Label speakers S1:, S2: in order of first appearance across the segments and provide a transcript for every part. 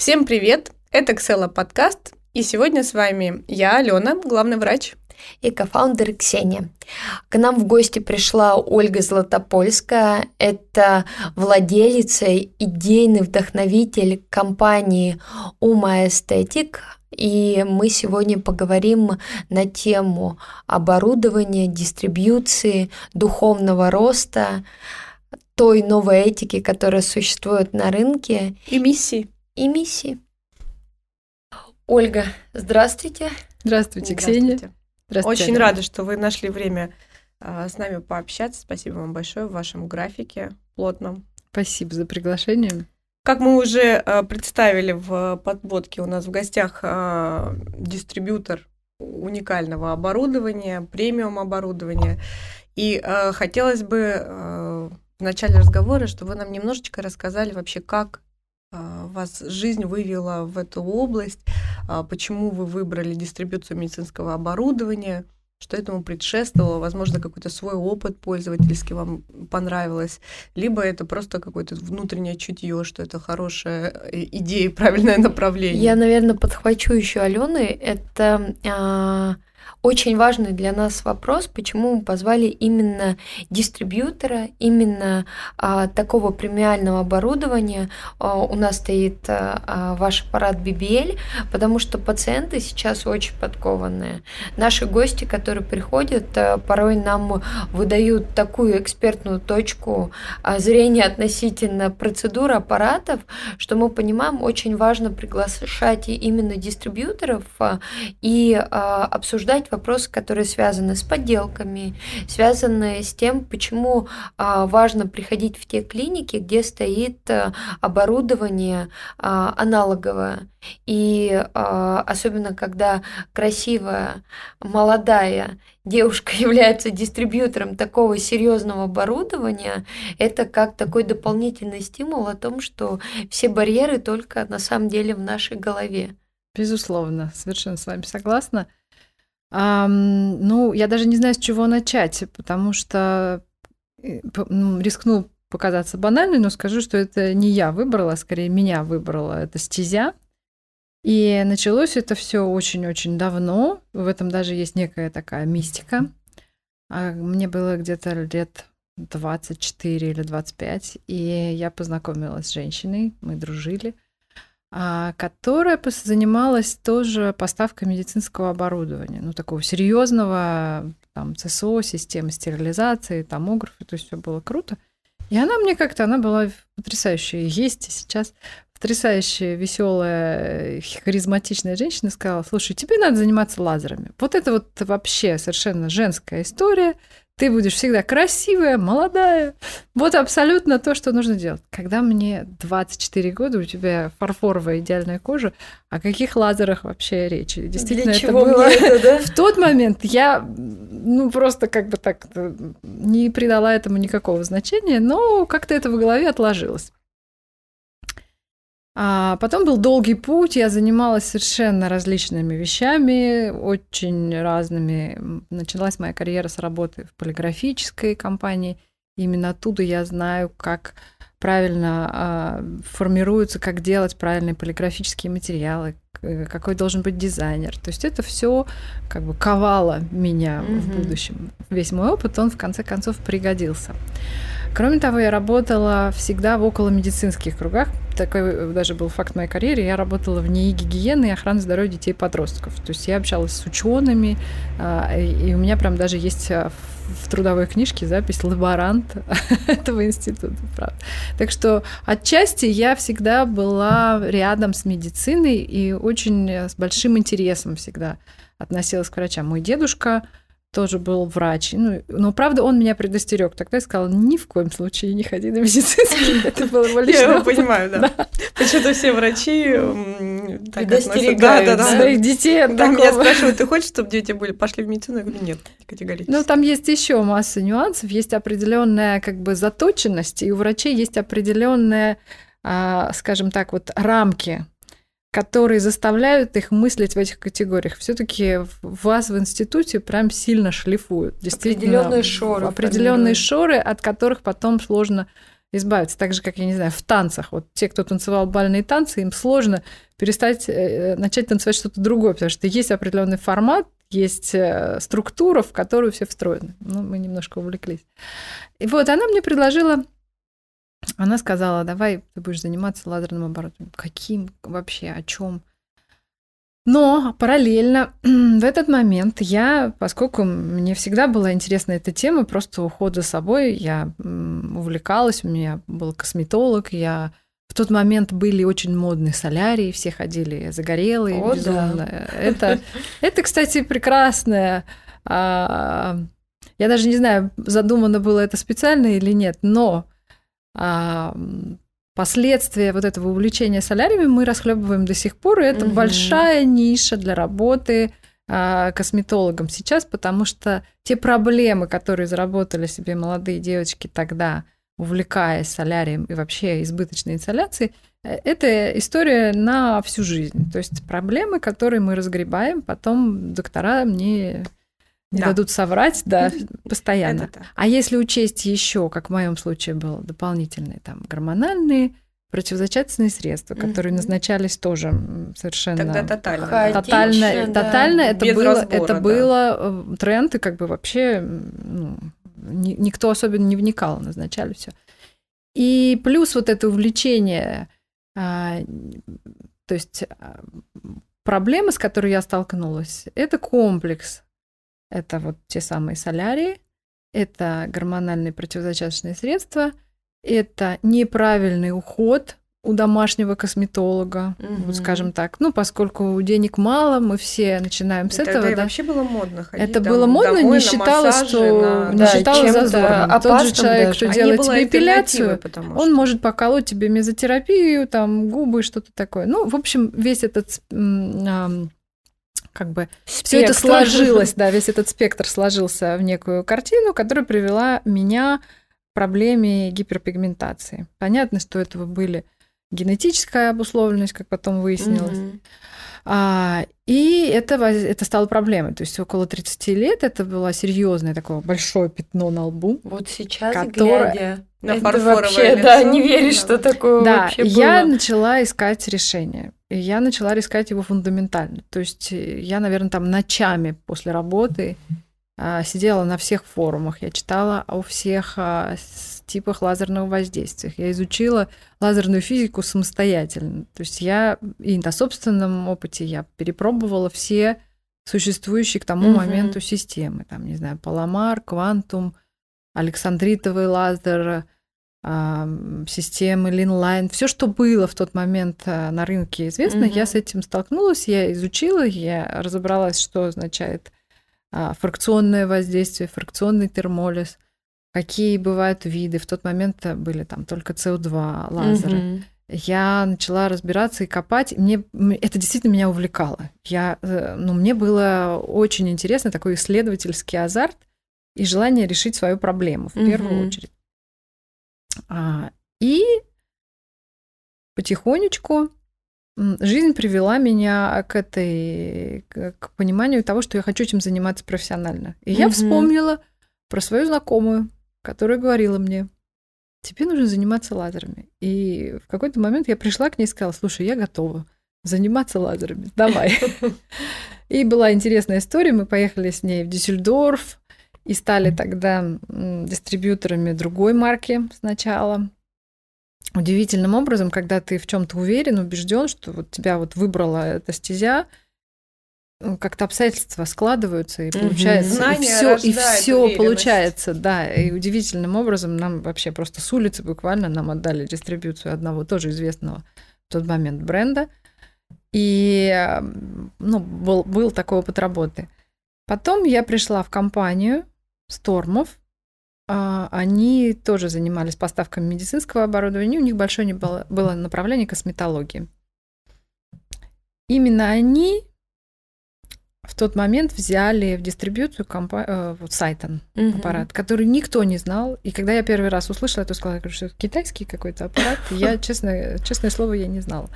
S1: Всем привет! Это Ксела подкаст, и сегодня с вами я, Алена, главный врач.
S2: И кофаундер Ксения. К нам в гости пришла Ольга Златопольская. Это владелица, идейный вдохновитель компании Ума Эстетик. И мы сегодня поговорим на тему оборудования, дистрибьюции, духовного роста, той новой этики, которая существует на рынке.
S1: И миссии
S2: и миссии. Ольга, здравствуйте.
S3: Здравствуйте, Ксения.
S1: Здравствуйте. Очень рада, что вы нашли время а, с нами пообщаться. Спасибо вам большое в вашем графике плотном.
S3: Спасибо за приглашение.
S1: Как мы уже а, представили в подводке, у нас в гостях а, дистрибьютор уникального оборудования, премиум оборудования. И хотелось бы в начале разговора, чтобы вы нам немножечко рассказали вообще, как вас жизнь вывела в эту область, а, почему вы выбрали дистрибьюцию медицинского оборудования, что этому предшествовало, возможно, какой-то свой опыт пользовательский вам понравилось, либо это просто какое-то внутреннее чутье, что это хорошая э, идея, правильное направление.
S2: Я, наверное, подхвачу еще Алены. Это а, очень важный для нас вопрос, почему мы позвали именно дистрибьютора, именно а, такого премиального оборудования. А, у нас стоит а, а ваш аппарат BBL, потому что пациенты сейчас очень подкованные. Наши гости, которые приходят, а, порой нам выдают такую экспертную точку а, зрения относительно процедур аппаратов, что мы понимаем, очень важно приглашать именно дистрибьюторов а, и а, обсуждать вопросы, которые связаны с подделками, связаны с тем, почему а, важно приходить в те клиники, где стоит а, оборудование а, аналоговое. И особенно когда красивая, молодая девушка является дистрибьютором такого серьезного оборудования, это как такой дополнительный стимул о том, что все барьеры только на самом деле в нашей голове.
S3: Безусловно, совершенно с вами согласна. Um, ну, я даже не знаю, с чего начать, потому что э, ну, рискну показаться банальной, но скажу, что это не я выбрала, а скорее меня выбрала эта стезя. И началось это все очень-очень давно. В этом даже есть некая такая мистика. А мне было где-то лет 24 или 25, и я познакомилась с женщиной, мы дружили – которая занималась тоже поставкой медицинского оборудования, ну, такого серьезного, там, ЦСО, системы стерилизации, томографы, то есть все было круто. И она мне как-то, она была потрясающая, есть и сейчас потрясающая, веселая, харизматичная женщина сказала, слушай, тебе надо заниматься лазерами. Вот это вот вообще совершенно женская история, ты будешь всегда красивая, молодая. Вот абсолютно то, что нужно делать. Когда мне 24 года, у тебя фарфоровая идеальная кожа, о каких лазерах вообще речи? Действительно,
S2: Для это было...
S3: Это, да? В тот момент я ну, просто как бы так э, не придала этому никакого значения, но как-то это в голове отложилось. А потом был долгий путь, я занималась совершенно различными вещами, очень разными. Началась моя карьера с работы в полиграфической компании. Именно оттуда я знаю, как правильно а, формируются, как делать правильные полиграфические материалы, какой должен быть дизайнер. То есть это все как бы ковало меня mm-hmm. в будущем. Весь мой опыт, он в конце концов пригодился. Кроме того, я работала всегда в около медицинских кругах. Такой даже был факт моей карьеры. Я работала в НИИ гигиены и охраны здоровья детей и подростков. То есть я общалась с учеными, а, и у меня прям даже есть а, в трудовой книжке запись лаборант этого института, правда. Так что отчасти я всегда была рядом с медициной и очень с большим интересом всегда относилась к врачам. Мой дедушка тоже был врач. Ну, но, правда, он меня предостерег. Тогда я сказала, ни в коем случае не ходи на медицинский. Это было его
S1: Я его понимаю, да. Почему-то все врачи
S2: предостерегают
S3: своих детей от
S1: такого. Меня спрашивают, ты хочешь, чтобы дети были пошли в медицину? Я говорю, нет, категорически.
S3: Ну, там есть еще масса нюансов. Есть определенная как бы заточенность, и у врачей есть определенная, а, скажем так, вот рамки которые заставляют их мыслить в этих категориях. Все-таки вас в институте прям сильно шлифуют.
S2: Действительно, определенные шоры.
S3: Определенные шоры, от которых потом сложно избавиться. Так же, как, я не знаю, в танцах. Вот те, кто танцевал бальные танцы, им сложно перестать, э, начать танцевать что-то другое, потому что есть определенный формат, есть э, структура, в которую все встроены. Ну, мы немножко увлеклись. И вот она мне предложила она сказала, давай ты будешь заниматься лазерным оборудованием. Каким вообще, о чем? Но параллельно в этот момент я, поскольку мне всегда была интересна эта тема, просто уход за собой, я увлекалась, у меня был косметолог, я в тот момент были очень модные солярии, все ходили загорелые, О, безумно. Да. Это, это, кстати, прекрасное. А, я даже не знаю, задумано было это специально или нет, но последствия вот этого увлечения соляриями мы расхлебываем до сих пор, и это угу. большая ниша для работы а, косметологом сейчас, потому что те проблемы, которые заработали себе молодые девочки тогда, увлекаясь солярием и вообще избыточной инсоляцией, э, это история на всю жизнь. То есть проблемы, которые мы разгребаем, потом доктора мне не да. дадут соврать, да, постоянно. А если учесть еще, как в моем случае было, дополнительные там гормональные противозачаточные средства, которые mm-hmm. назначались тоже совершенно
S1: Тогда тотально,
S3: тотально, да. тотально. Это Без было, разбора, это да. было э, тренд и как бы вообще ну, никто особенно не вникал, назначали все. И плюс вот это увлечение, а, то есть а, проблемы, с которой я столкнулась, это комплекс это вот те самые солярии, это гормональные противозачаточные средства, это неправильный уход у домашнего косметолога, угу. вот скажем так. Ну, поскольку денег мало, мы все начинаем с
S1: и
S3: этого.
S1: Это да. вообще было модно ходить.
S3: Это было модно, не считалось, что на... не да, считалось зазорным. Тот же человек, кто делает тебе эпиляцию, он может поколоть тебе мезотерапию, там губы, что-то такое. Ну, в общем, весь этот как бы все это сложилось, да, весь этот спектр сложился в некую картину, которая привела меня к проблеме гиперпигментации. Понятно, что этого были генетическая обусловленность, как потом выяснилось. Mm-hmm. А, и это, это стало проблемой. То есть около 30 лет это было серьезное такое большое пятно на лбу.
S2: Вот сейчас, которое... глядя на это вообще, лицо, да, не веришь, да. что такое
S3: да,
S2: вообще было.
S3: я начала искать решение. И я начала искать его фундаментально. То есть я, наверное, там ночами после работы сидела на всех форумах, я читала о всех а, типах лазерного воздействия. Я изучила лазерную физику самостоятельно. То есть я и на собственном опыте я перепробовала все существующие к тому угу. моменту системы. Там, не знаю, Паламар, Квантум, Александритовый лазер, системы Linline, все, что было в тот момент на рынке известно, угу. я с этим столкнулась, я изучила, я разобралась, что означает а, фракционное воздействие, фракционный термолиз, какие бывают виды. В тот момент были там только СО2 лазеры. Угу. Я начала разбираться и копать. Мне это действительно меня увлекало. Я, э, ну, мне было очень интересно такой исследовательский азарт и желание решить свою проблему в первую очередь. А, и потихонечку жизнь привела меня к этой, к пониманию того, что я хочу этим заниматься профессионально. И я вспомнила про свою знакомую, которая говорила мне, тебе нужно заниматься лазерами. И в какой-то момент я пришла к ней и сказала, слушай, я готова заниматься лазерами, давай. И была интересная история, мы поехали с ней в Дюссельдорф, и стали тогда дистрибьюторами другой марки сначала. Удивительным образом, когда ты в чем-то уверен, убежден, что вот тебя вот выбрала эта стезя, как-то обстоятельства складываются и получается Знания и все и все получается, да, и удивительным образом нам вообще просто с улицы буквально нам отдали дистрибьюцию одного тоже известного в тот момент бренда, и ну был был такой опыт работы. Потом я пришла в компанию, Стормов. А, они тоже занимались поставками медицинского оборудования. У них большое было, было направление косметологии. Именно они в тот момент взяли в дистрибьюцию компа- э, вот Сайтон угу. аппарат, который никто не знал. И когда я первый раз услышала, то сказала, что это китайский какой-то аппарат. Я, честно, честное слово, я не знала.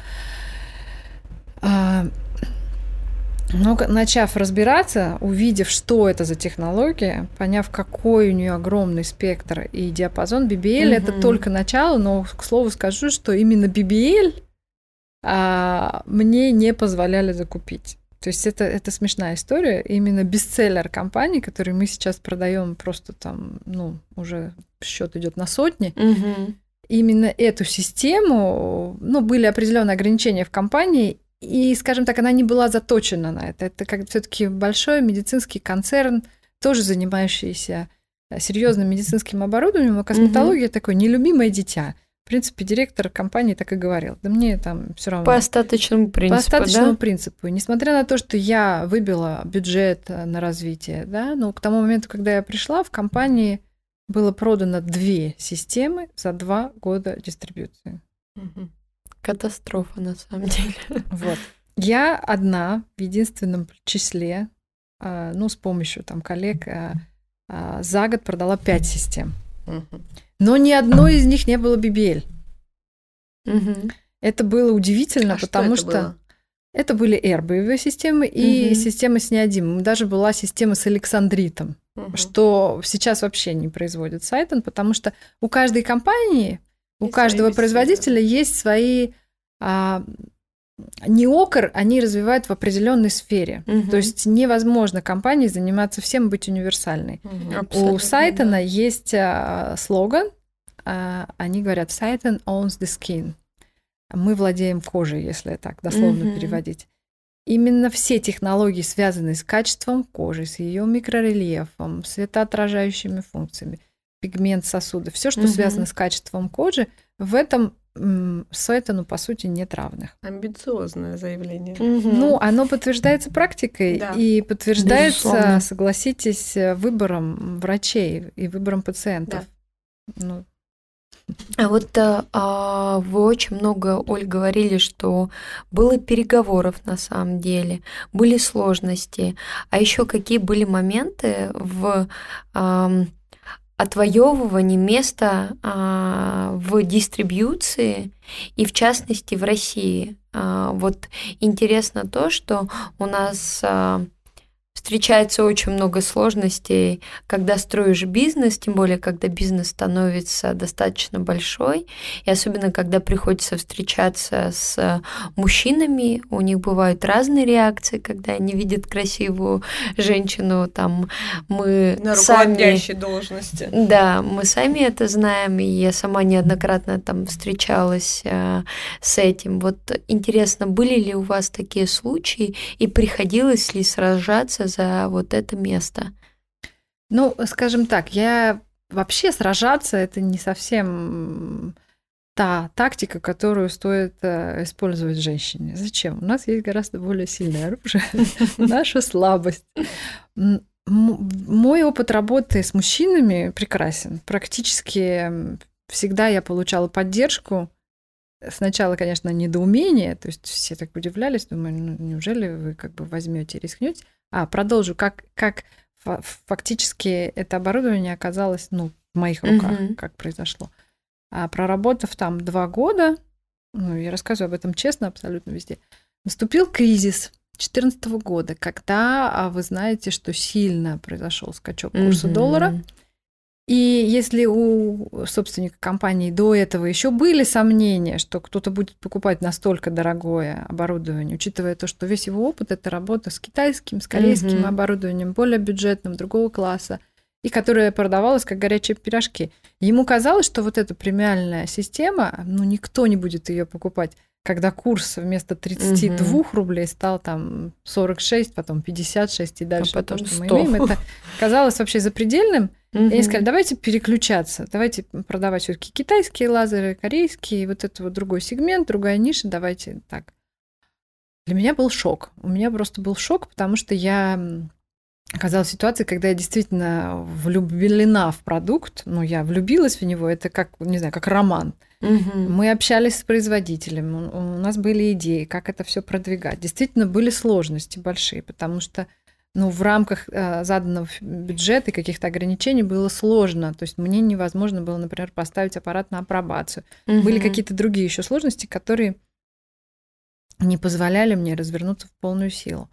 S3: Но начав разбираться, увидев, что это за технология, поняв, какой у нее огромный спектр и диапазон, BBL угу. это только начало, но, к слову, скажу, что именно BBL а, мне не позволяли закупить. То есть это, это смешная история. Именно бестселлер компании, который мы сейчас продаем просто там, ну, уже счет идет на сотни. Угу. Именно эту систему, ну, были определенные ограничения в компании, и, скажем так, она не была заточена на это. Это как все-таки большой медицинский концерн, тоже занимающийся э, серьезным медицинским оборудованием, а косметология угу. такое нелюбимое дитя. В принципе, директор компании так и говорил. Да мне там все равно.
S2: По остаточному принципу.
S3: По остаточному
S2: да?
S3: принципу. И несмотря на то, что я выбила бюджет э, на развитие, да, но к тому моменту, когда я пришла, в компании было продано две системы за два года дистрибуции.
S2: Угу. Катастрофа, на самом деле.
S3: Вот. Я одна в единственном числе, а, ну, с помощью там коллег, а, а, за год продала пять систем. Но ни одной из них не было BBL. Это было удивительно, а потому что, это, что это были R-боевые системы и угу. система с неодимом. Даже была система с Александритом, угу. что сейчас вообще не производит Сайтон, потому что у каждой компании у каждого производителя есть свои а, не окр, они развивают в определенной сфере. Угу. То есть невозможно компании заниматься всем, быть универсальной. Угу. У Сайтона да. есть а, слоган, а, они говорят Сайтон owns the skin. Мы владеем кожей, если так дословно угу. переводить. Именно все технологии, связанные с качеством кожи, с ее микрорельефом, светоотражающими функциями, пигмент сосуда, все, что угу. связано с качеством кожи, в этом Сайтону, по сути, нет равных.
S1: Амбициозное заявление.
S3: Угу. Ну, оно подтверждается практикой да. и подтверждается, Безусловно. согласитесь, выбором врачей и выбором пациентов. Да. Ну,
S2: а вот а, вы очень много, Оль, говорили, что было переговоров на самом деле, были сложности. А еще какие были моменты в а, отвоевывании места а, в дистрибьюции и в частности в России. А, вот интересно то, что у нас а, встречается очень много сложностей, когда строишь бизнес, тем более, когда бизнес становится достаточно большой, и особенно, когда приходится встречаться с мужчинами, у них бывают разные реакции, когда они видят красивую женщину, там, мы
S1: На руководящей сами... должности.
S2: Да, мы сами это знаем, и я сама неоднократно там встречалась э, с этим. Вот интересно, были ли у вас такие случаи, и приходилось ли сражаться за вот это место?
S3: Ну, скажем так, я вообще сражаться это не совсем та тактика, которую стоит э, использовать женщине. Зачем? У нас есть гораздо более сильное оружие, наша слабость. Мой опыт работы с мужчинами прекрасен. Практически всегда я получала поддержку. Сначала, конечно, недоумение, то есть все так удивлялись, думаю, ну, неужели вы как бы возьмете рискнете? А, продолжу, как, как фактически это оборудование оказалось ну, в моих руках, угу. как произошло. А проработав там два года, ну, я рассказываю об этом честно абсолютно везде, наступил кризис 2014 года, когда а, вы знаете, что сильно произошел скачок курса угу. доллара. И если у собственника компании до этого еще были сомнения, что кто-то будет покупать настолько дорогое оборудование, учитывая то, что весь его опыт это работа с китайским, с корейским угу. оборудованием, более бюджетным, другого класса, и которое продавалось как горячие пирожки. Ему казалось, что вот эта премиальная система, ну никто не будет ее покупать когда курс вместо 32 угу. рублей стал там 46, потом 56 и дальше
S2: а потом
S3: то,
S2: что
S3: 100. мы имеем, это казалось вообще запредельным. Угу. И они сказали, давайте переключаться, давайте продавать все таки китайские лазеры, корейские, вот это вот другой сегмент, другая ниша, давайте так. Для меня был шок. У меня просто был шок, потому что я оказалась в ситуации, когда я действительно влюблена в продукт, ну, я влюбилась в него, это как, не знаю, как роман. Угу. Мы общались с производителем, у нас были идеи, как это все продвигать. Действительно, были сложности большие, потому что ну, в рамках э, заданного бюджета и каких-то ограничений было сложно. То есть мне невозможно было, например, поставить аппарат на апробацию. Угу. Были какие-то другие еще сложности, которые не позволяли мне развернуться в полную силу.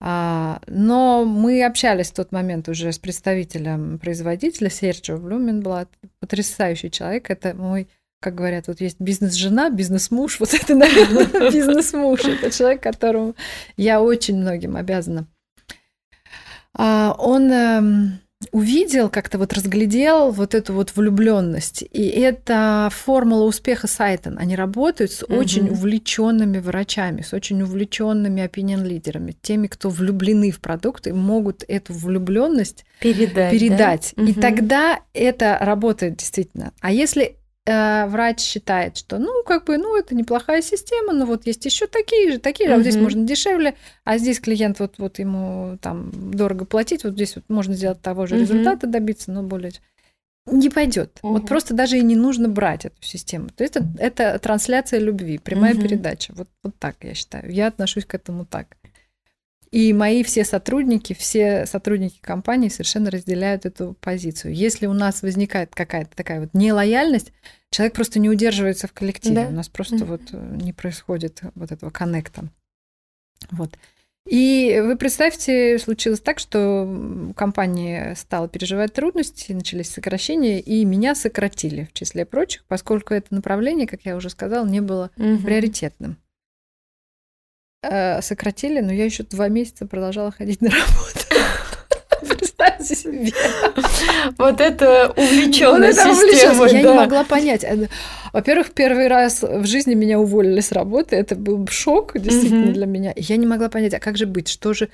S3: А, но мы общались в тот момент уже с представителем производителя Серджио Блюменблат, потрясающий человек. Это мой, как говорят, вот есть бизнес-жена, бизнес-муж. Вот это, наверное, бизнес-муж. Это человек, которому я очень многим обязана. А, он эм, увидел, как-то вот разглядел вот эту вот влюбленность. И это формула успеха Сайтон. Они работают с угу. очень увлеченными врачами, с очень увлеченными опинион-лидерами, теми, кто влюблены в продукт и могут эту влюбленность передать. передать. Да? И угу. тогда это работает действительно. А если э, врач считает, что, ну, как бы, ну, это неплохая система, но вот есть еще такие же, такие же, а вот здесь можно дешевле, а здесь клиент вот, вот ему там дорого платить, вот здесь вот можно сделать того же результата добиться, но более не пойдет. Угу. Вот просто даже и не нужно брать эту систему. То есть это, это трансляция любви, прямая угу. передача. Вот, вот так я считаю. Я отношусь к этому так. И мои все сотрудники, все сотрудники компании совершенно разделяют эту позицию. Если у нас возникает какая-то такая вот нелояльность, человек просто не удерживается в коллективе. Да? У нас просто mm-hmm. вот э, не происходит вот этого коннекта. Вот. И вы представьте, случилось так, что компания стала переживать трудности, начались сокращения, и меня сократили в числе прочих, поскольку это направление, как я уже сказала, не было угу. приоритетным. Э, сократили, но я еще два месяца продолжала ходить на работу. Представьте себе.
S2: Вот это увлеченная система.
S3: Я не могла понять. Э, во-первых, первый раз в жизни меня уволили с работы. Это был шок действительно для меня. Я не могла понять, а как же быть? Что же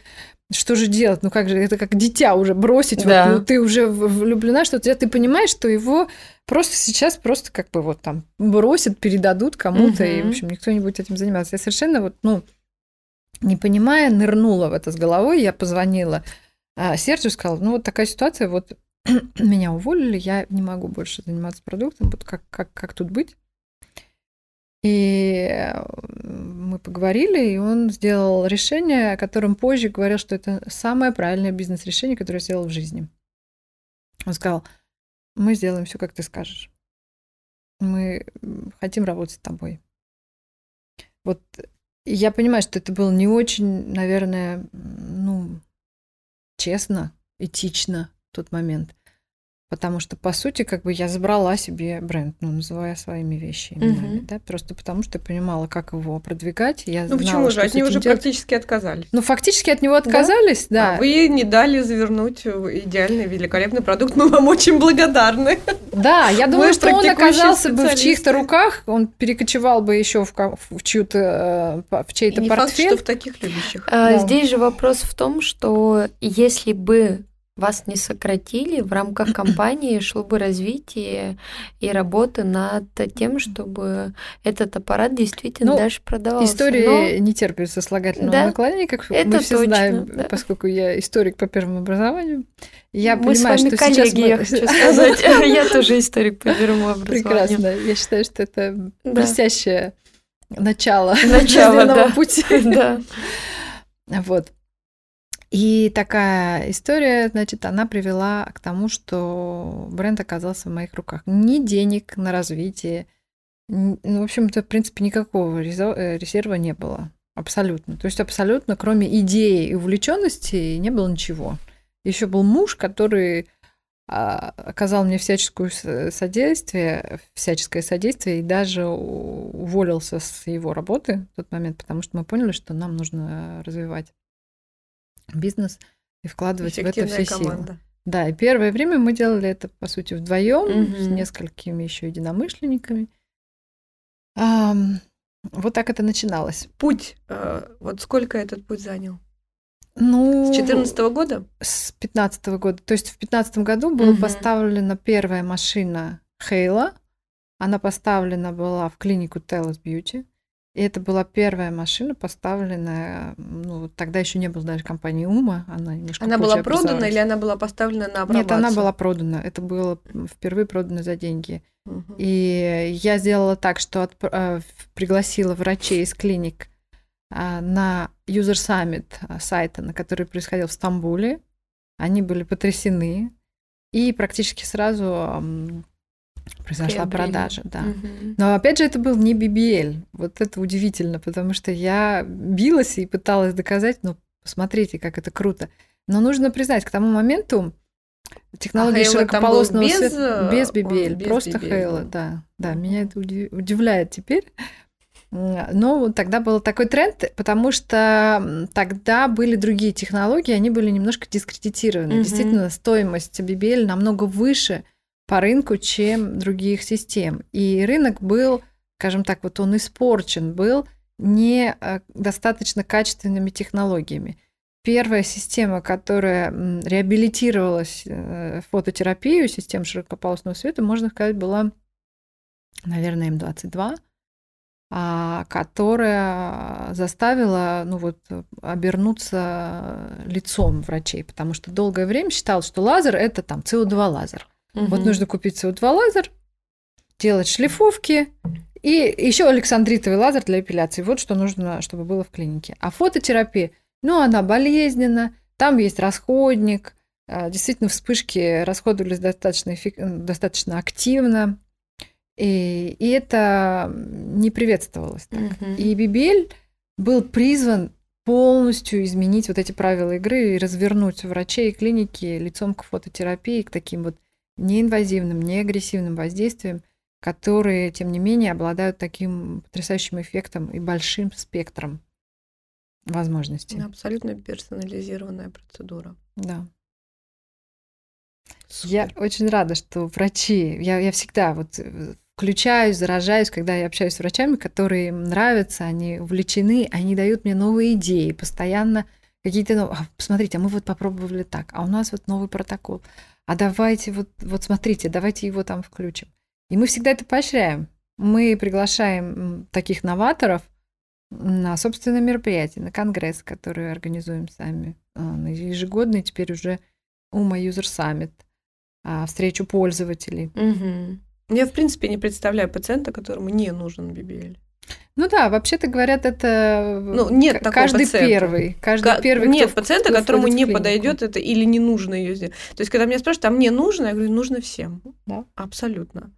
S3: что же делать? Ну как же, это как дитя уже бросить, да. вот, ну ты уже влюблена, что ты, ты понимаешь, что его просто сейчас просто как бы вот там бросят, передадут кому-то, угу. и, в общем, никто не будет этим заниматься. Я совершенно вот, ну, не понимая, нырнула в это с головой. Я позвонила а, Сержу, сказала, ну вот такая ситуация, вот меня уволили, я не могу больше заниматься продуктом, вот как, как, как тут быть? И э, мы поговорили, и он сделал решение, о котором позже говорил, что это самое правильное бизнес-решение, которое я сделал в жизни. Он сказал, мы сделаем все, как ты скажешь. Мы хотим работать с тобой. Вот я понимаю, что это было не очень, наверное, ну, честно, этично в тот момент. Потому что, по сути, как бы я забрала себе бренд, ну, называя своими вещами, угу. да, просто потому что я понимала, как его продвигать. Я
S1: ну, знала, почему же? От него уже делать. практически отказались.
S3: Ну, фактически от него отказались, да.
S1: да. А вы не дали завернуть идеальный, великолепный продукт, мы вам очень благодарны.
S3: Да, я думаю, что он оказался бы в чьих-то руках, он перекочевал бы еще в, в чью-то, э, в чей-то портфель. Факт, что
S1: в таких любящих.
S2: А, да. Здесь же вопрос в том, что если бы вас не сократили, в рамках компании шло бы развитие и работа над тем, чтобы этот аппарат действительно ну, дальше продавался.
S3: История Но... не терпит сослагательного да, наклонения, как это мы все точно, знаем, да. поскольку я историк по первому образованию. Я
S2: мы
S3: понимаю,
S2: с вами
S3: что
S2: коллеги,
S3: сейчас
S2: мы... я хочу сказать. Я тоже историк по первому образованию.
S3: Прекрасно. Я считаю, что это блестящее начало
S2: начало
S3: пути.
S2: Да.
S3: Вот. И такая история, значит, она привела к тому, что бренд оказался в моих руках. Ни денег на развитие, ну, в общем-то, в принципе, никакого э, резерва не было. Абсолютно. То есть абсолютно, кроме идеи и увлеченности, не было ничего. Еще был муж, который а, оказал мне всяческую содействие, всяческое содействие и даже уволился с его работы в тот момент, потому что мы поняли, что нам нужно развивать бизнес и вкладывать в это все команда. силы. Да, и первое время мы делали это, по сути, вдвоем угу. с несколькими еще единомышленниками. А, вот так это начиналось.
S1: Путь, э, вот сколько этот путь занял?
S3: Ну,
S1: с 14 года?
S3: С 15 года. То есть в 15 году была угу. поставлена первая машина Хейла. Она поставлена была в клинику Telus Beauty. И это была первая машина, поставленная, ну, тогда еще не было даже компании Ума, она немножко
S1: Она была продана или она была поставлена на апробацию?
S3: Нет, она была продана, это было впервые продано за деньги. Угу. И я сделала так, что от, э, пригласила врачей из клиник э, на User Summit э, сайта, на который происходил в Стамбуле. Они были потрясены. И практически сразу произошла
S2: Приобрели.
S3: продажа, да.
S2: Мгм.
S3: Но опять же, это был не BBL. Вот это удивительно, потому что я билась и пыталась доказать, ну, посмотрите, как это круто. Но нужно признать, к тому моменту технологии
S1: А
S3: широкополосного
S1: без,
S3: света без
S1: э,
S3: BBL,
S1: он без
S3: просто
S1: BBL был.
S3: да, да, меня это уди- удивляет теперь. Вот тогда был такой тренд, потому что тогда были другие технологии, они были немножко дискредитированы.
S2: Мгм.
S3: Действительно, стоимость BBL намного выше по рынку, чем других систем. И рынок был, скажем так, вот он испорчен был не э, качественными технологиями. Первая система, которая реабилитировалась э, фототерапию, система широкополосного света, можно сказать, была, наверное, М22, а, которая заставила ну вот, обернуться лицом врачей, потому что долгое время считалось, что лазер – это там СО2 лазер. Вот
S2: Мгм.
S3: нужно купить СО2 лазер, делать шлифовки и еще александритовый лазер для эпиляции. Вот что нужно, чтобы было в клинике. А фототерапия, ну, она болезненна, там есть расходник, а, действительно вспышки расходовались достаточно, эффек- достаточно активно, и, и это не приветствовалось так.
S2: Мгм.
S3: И BBL был призван полностью изменить вот эти правила игры и развернуть врачей и клиники лицом к фототерапии, к таким вот неинвазивным, неагрессивным воздействиям, которые, тем не менее, обладают таким потрясающим эффектом и большим спектром возможностей.
S1: Абсолютно персонализированная процедура.
S3: Да.
S1: Супер.
S3: Я очень рада, что врачи, я, я всегда вот э, включаюсь, заражаюсь, когда я общаюсь с врачами, которые им нравятся, они увлечены, они дают мне новые идеи, постоянно какие-то, ну, «А, посмотрите, а мы вот попробовали так, а у нас вот новый протокол, а давайте вот, вот смотрите, давайте его там включим. И мы всегда это поощряем. Мы приглашаем таких новаторов на собственное мероприятие, на конгресс, который организуем сами, на ежегодный теперь уже Ума Summit, а, встречу пользователей.
S2: Мгм.
S1: Я, в принципе, не представляю пациента, которому не нужен BBL.
S3: Ну да, вообще-то говорят, это
S1: Ну, нет
S3: к-
S1: такого
S3: каждый
S1: пациента.
S3: первый, каждый
S1: Ка-
S3: первый,
S1: Нет
S3: кто
S1: пациента,
S3: кто
S1: которому не подойдет это или не нужно ее сделать. То есть, когда меня спрашивают, а мне нужно, я говорю, нужно всем.
S3: Да.
S1: Абсолютно.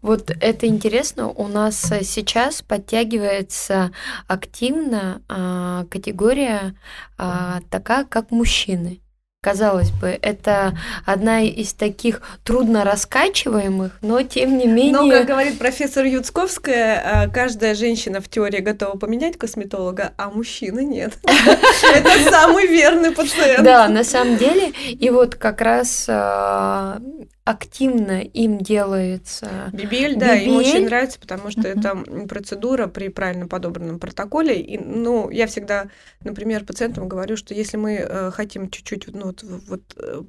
S2: Вот это интересно. У нас э, сейчас подтягивается активно а, категория а, такая, как мужчины. Казалось бы, это одна из таких трудно раскачиваемых, но тем не менее.
S1: Но, как говорит профессор Юцковская, а, каждая женщина в теории готова поменять косметолога, а мужчина нет. Это самый верный пациент.
S2: Да, на самом деле, и вот как раз а, активно им делается.
S1: BBL, да, им очень нравится, потому что это процедура при правильно подобранном протоколе. И, ну, я всегда, например, пациентам говорю, что если мы э, хотим чуть-чуть, ну, вот, вот, э,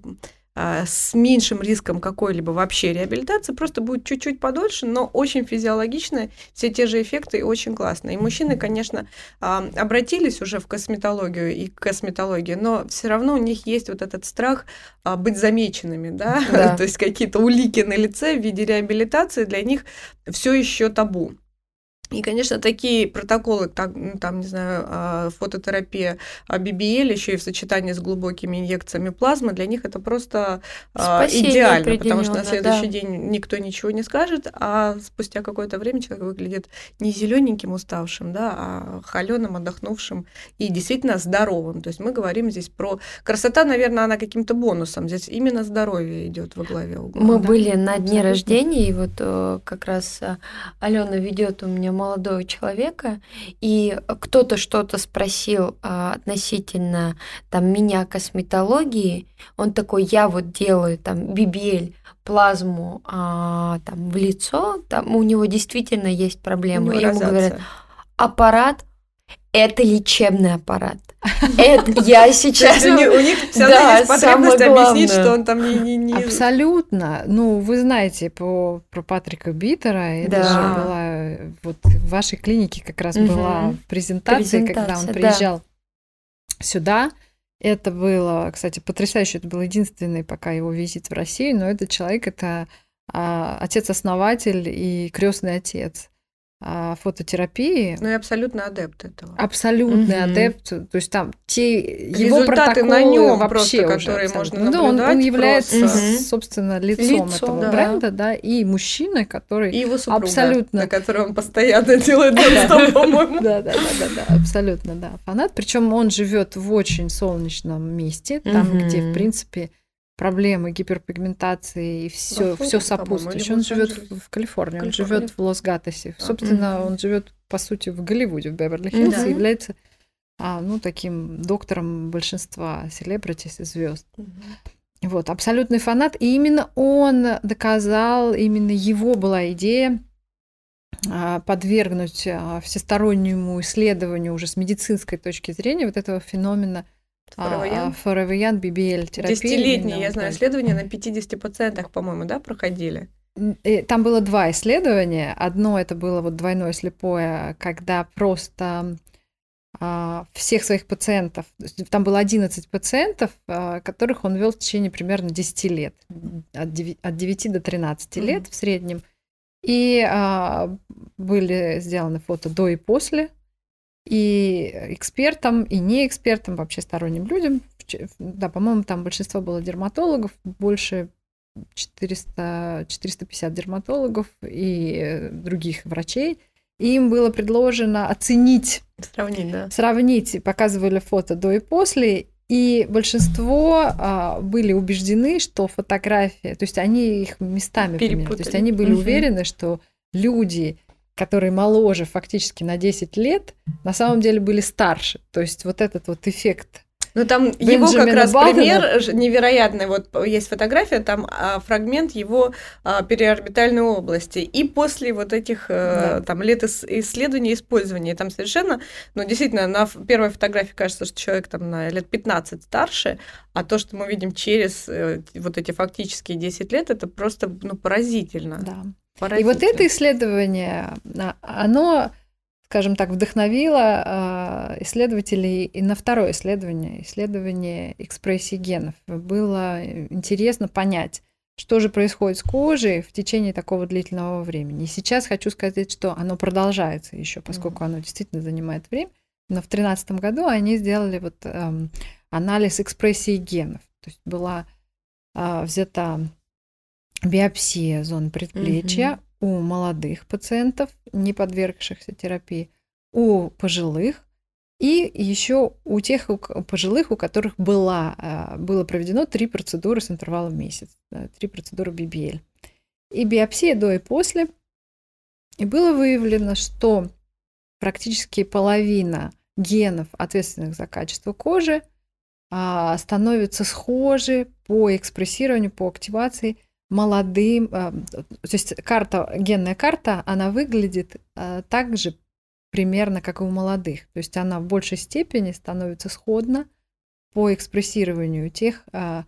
S1: а, с меньшим риском какой-либо вообще реабилитации, просто будет чуть-чуть подольше, но очень физиологично, все те же эффекты и очень классно. И мужчины, конечно, обратились уже в косметологию и к косметологии, но все равно у них есть вот этот страх а, быть замеченными, да,
S2: Да.
S1: то есть какие-то улики на лице в виде реабилитации для них все еще табу. И, конечно, такие протоколы, так, ну, там, не знаю, а, фототерапия а, BBL, еще и в сочетании с глубокими инъекциями плазмы, для них это просто а,
S2: Спасение
S1: идеально, потому что на следующий
S2: да.
S1: день никто ничего не скажет, а спустя какое-то время человек выглядит не зелененьким уставшим, да, а холеным, отдохнувшим и действительно здоровым. То есть мы говорим здесь про красота, наверное, она каким-то бонусом. Здесь именно здоровье идет во главе угла.
S2: Мы
S3: да,
S2: были на дне
S3: абсолютно.
S2: рождения, и вот э, как раз Алена ведет у меня молодого человека, и кто-то что-то спросил а, относительно там меня косметологии, он такой, я вот делаю там BBL, плазму а, там в лицо, там у него действительно есть проблемы. И ему говорят, аппарат это лечебный аппарат. Это я сейчас...
S1: у них, у них всё равно
S2: Да,
S1: есть потребность объяснить, что он там не... не, не...
S3: Абсолютно. Ну, вы знаете по, про Патрика Биттера, это
S2: Да.
S3: же была вот в вашей клинике как раз была презентация, когда он
S2: да.
S3: приезжал сюда. Это было, кстати, потрясающе. Это был единственный пока его визит в Россию, но этот человек это а, отец-основатель и крестный отец фототерапии.
S1: Ну и абсолютно адепт этого.
S3: Абсолютный угу. адепт. То есть там те его
S1: Результаты на нем вообще, просто, которые можно наблюдать.
S3: Да, он, он является, просто... собственно, лицом Лицо, этого да. бренда, да, и мужчина, который
S1: и его супруга, абсолютно, на которого он постоянно делает по-моему.
S3: Да, да, да, да, абсолютно, да, фанат. Причем он живет в очень солнечном месте, там, где, в принципе, проблемы гиперпигментации и все, все сопутствующее. Он живет в, в Калифорнии, он живет в Лос-Гатосе. А, Собственно, он живет, по сути, в Голливуде, в Беверли-Хиллз, да. и является а, ну, таким доктором большинства селебритис и звезд. Вот, абсолютный фанат. И именно он доказал, именно его была идея а, подвергнуть а, всестороннему исследованию уже с медицинской точки зрения вот этого феномена – Форовиян, BBL терапия.
S1: Десятилетние, я знаю, исследования на 50%, по-моему, да, проходили?
S3: Там было два исследования. Одно это было вот двойное слепое, когда просто а, всех своих пациентов, там было 11 пациентов, а, которых он вел в течение примерно 10 лет, от 9, от 9 до 13 mm-hmm. лет в среднем. И а, были сделаны фото до и после и экспертам, и не экспертам, вообще сторонним людям. Да, по-моему, там большинство было дерматологов, больше 400, 450 дерматологов и других врачей. И им было предложено оценить,
S1: сравнить, да.
S3: сравнить, показывали фото до и после, и большинство а, были убеждены, что фотография, то есть они их местами поменяли, то есть они были угу. уверены, что люди которые моложе фактически на 10 лет, на самом деле были старше. То есть вот этот вот эффект
S1: ну там Бенджамина его как раз Бадена. пример невероятный. Вот есть фотография, там а, фрагмент его а, переорбитальной области. И после вот этих а, да. там лет исследований использования, там совершенно, ну действительно, на первой фотографии кажется, что человек там на лет 15 старше, а то, что мы видим через э, вот эти фактические 10 лет, это просто ну, поразительно.
S3: Да. И вот это исследование, а, оно, скажем так, вдохновило а, исследователей и на второе исследование, исследование экспрессии генов. Было интересно понять, что же происходит с кожей в течение такого длительного времени. И сейчас хочу сказать, что оно продолжается еще, поскольку оно действительно занимает время. Но в 2013 году они сделали вот эм, анализ экспрессии генов. То есть была э, взята биопсия зон предплечья угу. у молодых пациентов, не подвергшихся терапии, у пожилых и еще у тех у пожилых, у которых была, а, было проведено три процедуры с интервалом в месяц, три процедуры BBL. И биопсия до и после. И было выявлено, что практически половина генов, ответственных за качество кожи, а, становятся схожи по экспрессированию, по активации – молодым, э, то есть карта, генная карта, она выглядит э, так же примерно, как и у молодых. То есть она в большей степени становится сходна по экспрессированию тех э,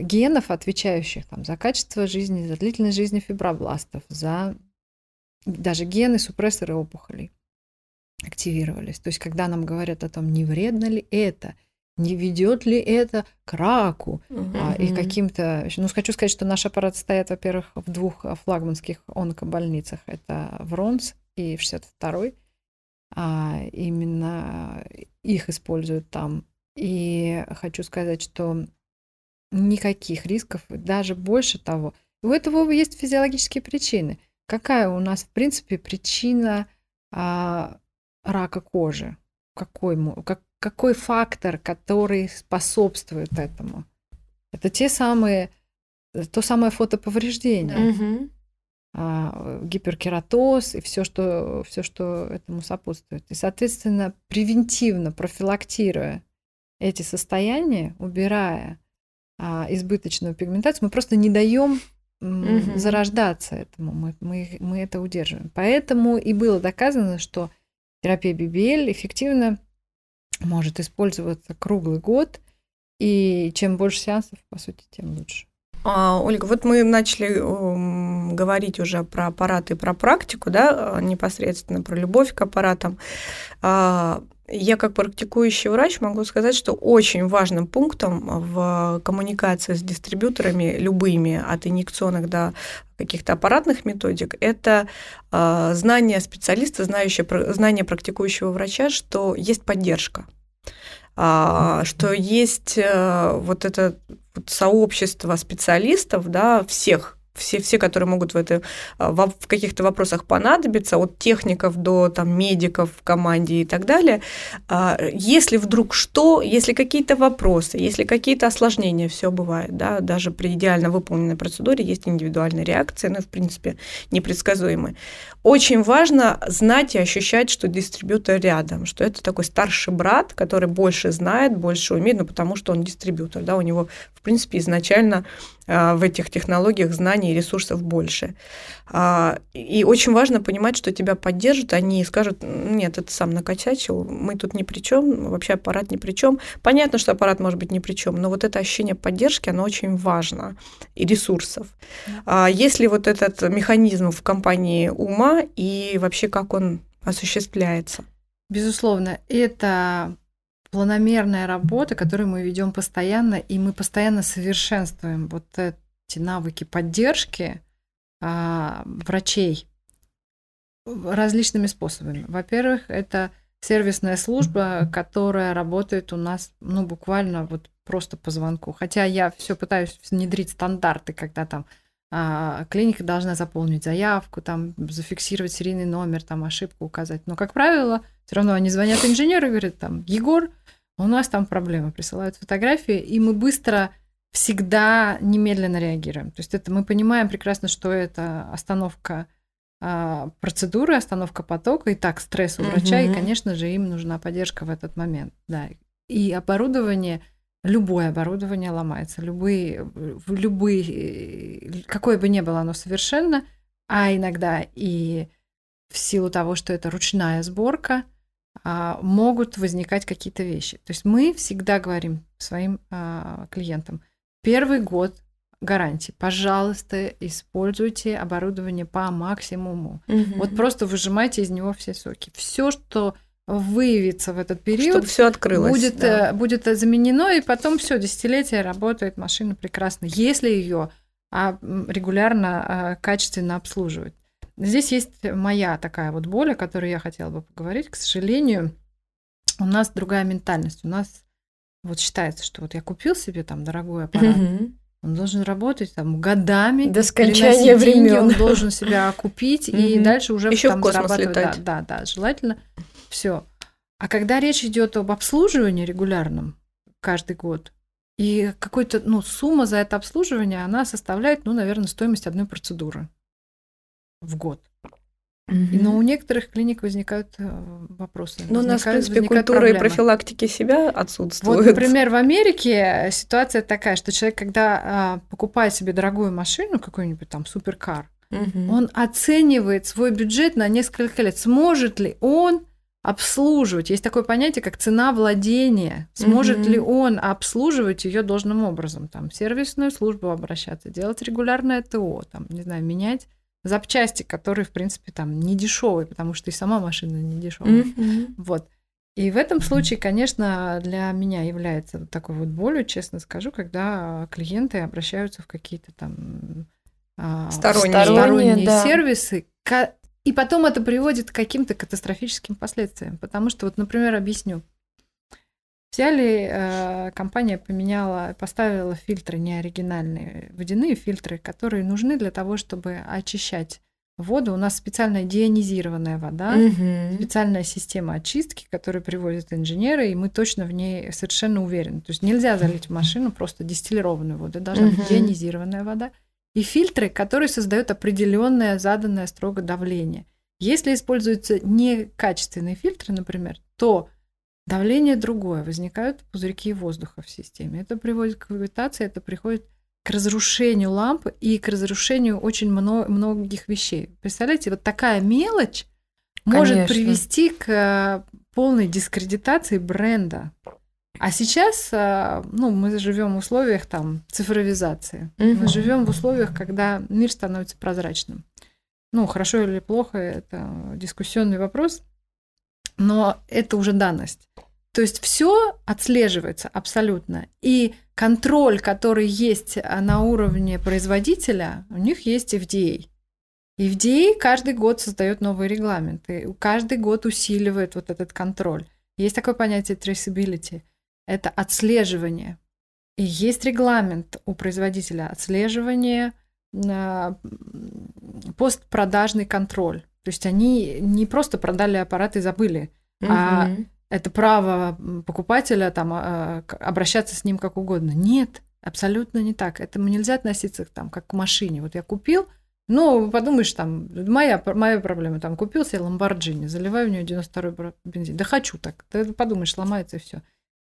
S3: генов, отвечающих там, за качество жизни, за длительность жизни фибробластов, за даже гены супрессоры опухолей активировались. То есть когда нам говорят о том, не вредно ли это – не ведет ли это к раку угу. а, и каким-то... Ну, хочу сказать, что наш аппарат стоит, во-первых, в двух флагманских онкобольницах. Это в Ронс и в 62-й. А, именно их используют там. И хочу сказать, что никаких рисков, даже больше того. У этого есть физиологические причины. Какая у нас, в принципе, причина а, рака кожи? Какой, как, какой фактор, который способствует этому? Это те самые, то самое фотоповреждение. Угу. А, гиперкератоз и все, что, все, что этому сопутствует. И, соответственно, превентивно, профилактируя эти состояния, убирая а, избыточную пигментацию, мы просто не даем угу. зарождаться этому, мы, мы, мы это удерживаем. Поэтому и было доказано, что терапия BBL эффективно может использоваться круглый год, и чем больше сеансов, по сути, тем лучше.
S1: А, Ольга, вот мы начали um, говорить уже про аппараты, про практику, да, непосредственно про любовь к аппаратам. А, я как практикующий врач могу сказать, что очень важным пунктом в коммуникации с дистрибьюторами любыми, от инъекционных до каких-то аппаратных методик, это э, знание специалиста, знающее, знание практикующего врача, что есть поддержка. А, что есть э, вот это вот сообщество специалистов, да, всех все, все, которые могут в, это, а, в каких-то вопросах понадобиться, от техников до там, медиков в команде и так далее. А, если вдруг что, если какие-то вопросы, если какие-то осложнения, все бывает, да, даже при идеально выполненной процедуре есть индивидуальные реакции, но, в принципе, непредсказуемые. Очень важно знать и ощущать, что дистрибьютор рядом, что это такой старший брат, который больше знает, больше умеет, ну, потому что он дистрибьютор, да, у него, в принципе, изначально в этих технологиях знаний и ресурсов больше. А, и очень важно понимать, что тебя поддержат, они скажут, нет, это сам накосячил, мы тут ни при чем, вообще аппарат ни при чем. Понятно, что аппарат может быть ни при чем, но вот это ощущение поддержки, оно очень важно, и ресурсов. А если вот этот механизм в компании ума и вообще как он осуществляется?
S3: Безусловно, это планомерная работа, которую мы ведем постоянно, и мы постоянно совершенствуем вот эти навыки поддержки а, врачей различными способами. Во-первых, это сервисная служба, которая работает у нас, ну, буквально вот просто по звонку. Хотя я все пытаюсь внедрить стандарты, когда там а, клиника должна заполнить заявку, там зафиксировать серийный номер, там ошибку указать. Но, как правило, все равно они звонят инженеру и говорят, там, Егор, у нас там проблема, присылают фотографии, и мы быстро всегда немедленно реагируем. То есть это мы понимаем прекрасно, что это остановка а, процедуры, остановка потока, и так стресс у врача, угу. и, конечно же, им нужна поддержка в этот момент. Да. И оборудование, любое оборудование ломается, любые, любые, какое бы ни было оно совершенно, а иногда и в силу того, что это ручная сборка, могут возникать какие-то вещи. То есть мы всегда говорим своим а, клиентам, первый год гарантии, пожалуйста, используйте оборудование по максимуму. Угу. Вот просто выжимайте из него все соки. Все, что выявится в этот период,
S1: Чтобы все открылось,
S3: будет, да. Э, будет заменено, и потом все десятилетие работает машина прекрасно, если ее а, регулярно, качественно обслуживать. Здесь есть моя такая вот боль, о которой я хотела бы поговорить. К сожалению, у нас другая ментальность. У нас вот считается, что вот я купил себе там дорогой аппарат, угу. он должен работать там годами.
S2: До скончания времен.
S3: Он должен себя купить и дальше уже
S1: Еще
S3: там
S1: в космос летать.
S3: Да, да, да, желательно все. А когда речь идет об обслуживании регулярном каждый год, и какой-то, ну, сумма за это обслуживание, она составляет, ну, наверное, стоимость одной процедуры в год. Но у некоторых клиник возникают э, вопросы.
S1: Но у нас, в принципе, культура проблемы. и профилактики себя отсутствует.
S3: Вот, например, в Америке ситуация такая, что человек, когда а, покупает себе дорогую машину, какой-нибудь там суперкар, mm-hmm. он оценивает свой бюджет на несколько лет. Сможет ли он обслуживать? Есть такое понятие, как цена владения. Сможет mm-hmm. ли он обслуживать ее должным образом? Там, в сервисную службу обращаться, делать регулярное ТО, там, не знаю, менять запчасти, которые, в принципе, там не дешевые, потому что и сама машина не дешевая. Mm-hmm. Вот. И в этом случае, конечно, для меня является такой вот болью, честно скажу, когда клиенты обращаются в какие-то там
S1: а, сторонние,
S3: сторонние да. сервисы, и потом это приводит к каким-то катастрофическим последствиям. Потому что, вот, например, объясню. Взяли, э, компания поменяла, поставила фильтры неоригинальные, водяные фильтры, которые нужны для того, чтобы очищать воду. У нас специальная деионизированная вода, угу. специальная система очистки, которую привозят инженеры, и мы точно в ней совершенно уверены. То есть нельзя залить в машину просто дистиллированную воду, должна угу. быть деионизированная вода. И фильтры, которые создают определенное заданное строго давление. Если используются некачественные фильтры, например, то Давление другое, возникают пузырьки воздуха в системе. Это приводит к гравитации, это приходит к разрушению лампы и к разрушению очень много, многих вещей. Представляете, вот такая мелочь Конечно. может привести к э, полной дискредитации бренда. А сейчас, э, ну, мы живем в условиях там цифровизации. Угу. Мы живем в условиях, когда мир становится прозрачным. Ну, хорошо или плохо, это дискуссионный вопрос. Но это уже данность. То есть все отслеживается абсолютно. И контроль, который есть а, на уровне производителя, у них есть FDA. FDA каждый год создает новые регламенты, каждый год усиливает вот этот контроль. Есть такое понятие traceability. Это отслеживание. И есть регламент у производителя отслеживания, постпродажный контроль. То есть они не просто продали аппарат и забыли, угу. а это право покупателя там а, обращаться с ним как угодно. Нет, абсолютно не так. Этому нельзя относиться там как к машине. Вот я купил, ну, подумаешь, там, моя, моя проблема, там, купил себе Ламборджини, заливаю в нее 92-й бензин. Да хочу так. Ты подумаешь, сломается и все.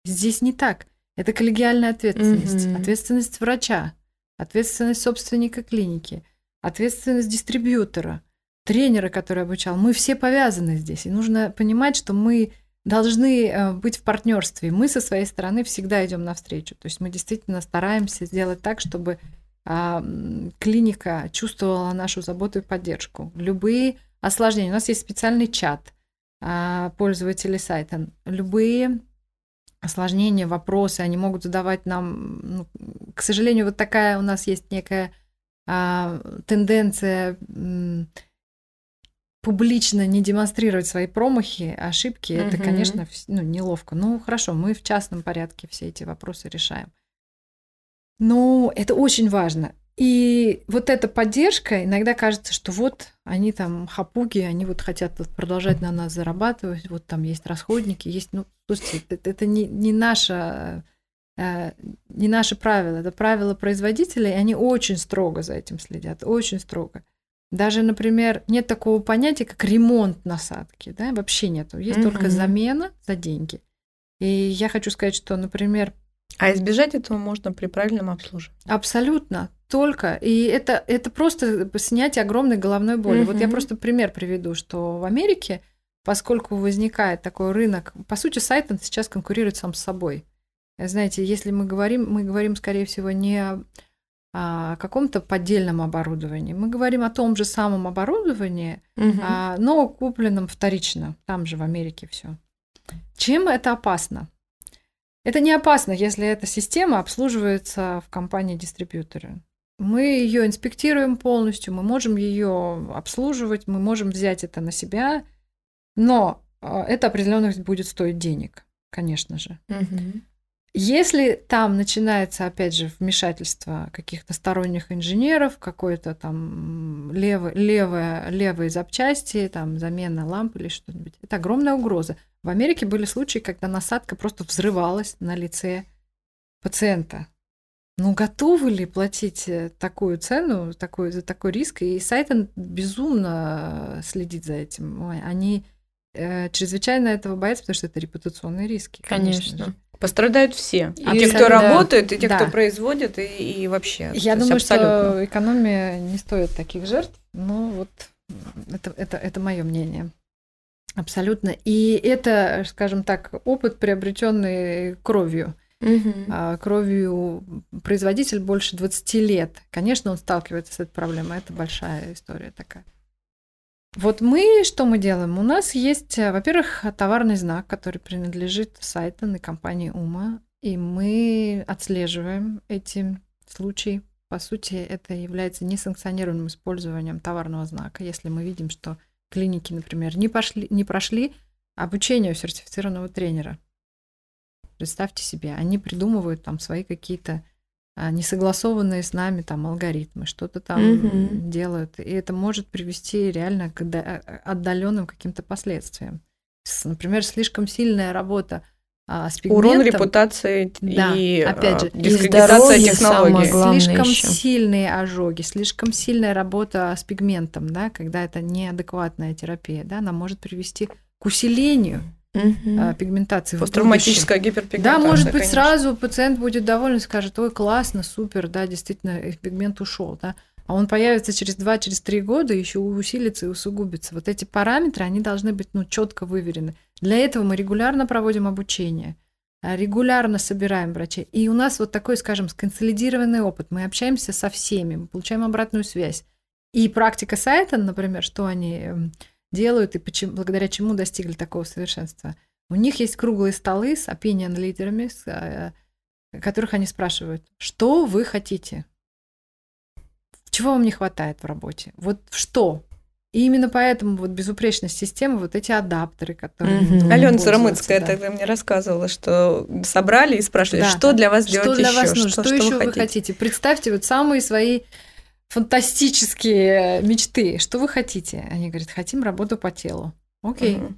S3: Здесь не так. Это коллегиальная ответственность, mm-hmm. ответственность врача, ответственность собственника клиники, ответственность дистрибьютора, тренера, который обучал. Мы все повязаны здесь. И нужно понимать, что мы должны э, быть в партнерстве. Мы со своей стороны всегда идем навстречу. То есть мы действительно стараемся сделать так, чтобы а, клиника чувствовала нашу заботу и поддержку. Любые осложнения. У нас есть специальный чат а, пользователей сайта. Любые осложнения, вопросы, они могут задавать нам. Ну, к сожалению, вот такая у нас есть некая а, тенденция публично не демонстрировать свои промахи, ошибки, угу. это, конечно, ну, неловко. Ну, хорошо, мы в частном порядке все эти вопросы решаем. Но это очень важно. И вот эта поддержка, иногда кажется, что вот они там хапуги, они вот хотят вот продолжать на нас зарабатывать, вот там есть расходники, есть, ну, слушайте, это, это не, не наше э, не наши правила, это правила производителей, и они очень строго за этим следят, очень строго. Даже, например, нет такого понятия, как ремонт насадки, да, вообще нету. Есть угу. только замена за деньги. И я хочу сказать, что, например...
S1: А избежать этого можно при правильном обслуживании.
S3: Абсолютно. Только. И это, это просто снятие огромной головной боли. Угу. Вот я просто пример приведу, что в Америке, поскольку возникает такой рынок, по сути, Сайтон сейчас конкурирует сам с собой. Знаете, если мы говорим, мы говорим, скорее всего, не о о каком-то поддельном оборудовании. Мы говорим о том же самом оборудовании, угу. но купленном вторично, там же в Америке все. Чем это опасно? Это не опасно, если эта система обслуживается в компании дистрибьютора. Мы ее инспектируем полностью, мы можем ее обслуживать, мы можем взять это на себя, но а, это определенно будет стоить денег, конечно же. Угу. Если там начинается, опять же, вмешательство каких-то сторонних инженеров, какой-то там левый, левые, левые запчасти, там замена ламп или что-нибудь, это огромная угроза. В Америке были случаи, когда насадка просто взрывалась на лице пациента. Ну, готовы ли платить э, такую цену, такой, за такой риск? И Сайтон безумно следит за этим. Они э, чрезвычайно этого боятся, потому что это репутационные риски.
S1: Конечно. конечно. Пострадают все. И те, кто работает, и те, да. кто производит, и, и вообще.
S3: Я думаю, что экономия не стоит таких жертв. Ну, вот это, это, это мое мнение. Абсолютно. И это, скажем так, опыт, приобретенный кровью. Угу. А, кровью производитель больше 20 лет. Конечно, он сталкивается с этой проблемой. Это большая история такая. Вот мы, что мы делаем? У нас есть, э, во-первых, товарный знак, который принадлежит сайту и компании Ума, и мы отслеживаем эти случаи. По сути, это является несанкционированным использованием товарного знака. Если мы видим, что клиники, например, не, пошли, не прошли обучение у сертифицированного тренера. Представьте себе, они придумывают там свои какие-то несогласованные с нами там алгоритмы, что-то там угу. делают. И это может привести реально к а, отдаленным каким-то последствиям. Например, слишком сильная работа а, с пигментом.
S1: Урон репутации да, и
S3: опять же,
S1: дискредитация технологий.
S3: Слишком еще. сильные ожоги, слишком сильная работа с пигментом, да, когда это неадекватная терапия, да, она может привести к усилению угу. пигментации.
S1: Посттравматическая гиперпигментация.
S3: Да, может быть, конечно. сразу пациент будет доволен и скажет, ой, классно, супер, да, действительно, пигмент ушел, да. А он появится через 2-3 через года, еще усилится и усугубится. Вот эти параметры, они должны быть ну, четко выверены. Для этого мы регулярно проводим обучение, а, регулярно собираем врачей. И у нас вот такой, скажем, сконсолидированный опыт. Мы общаемся со всеми, мы получаем обратную связь. И практика сайта, например, что они эм, делают и почему, благодаря чему достигли такого совершенства. У них есть круглые столы с opinion лидерами, с, э, которых они спрашивают, что вы хотите, чего вам не хватает в работе, вот что, и именно поэтому вот безупречность системы, вот эти адаптеры, которые...
S1: Mm-hmm. Алена Сурамыцкая да. тогда мне рассказывала, что собрали и спрашивали, да, что для вас делать
S3: что для
S1: еще?
S3: Вас нужно, что, что, что еще вы хотите? хотите? Представьте вот самые свои фантастические мечты. Что вы хотите? Они говорят, хотим работу по телу. Окей. Mm-hmm.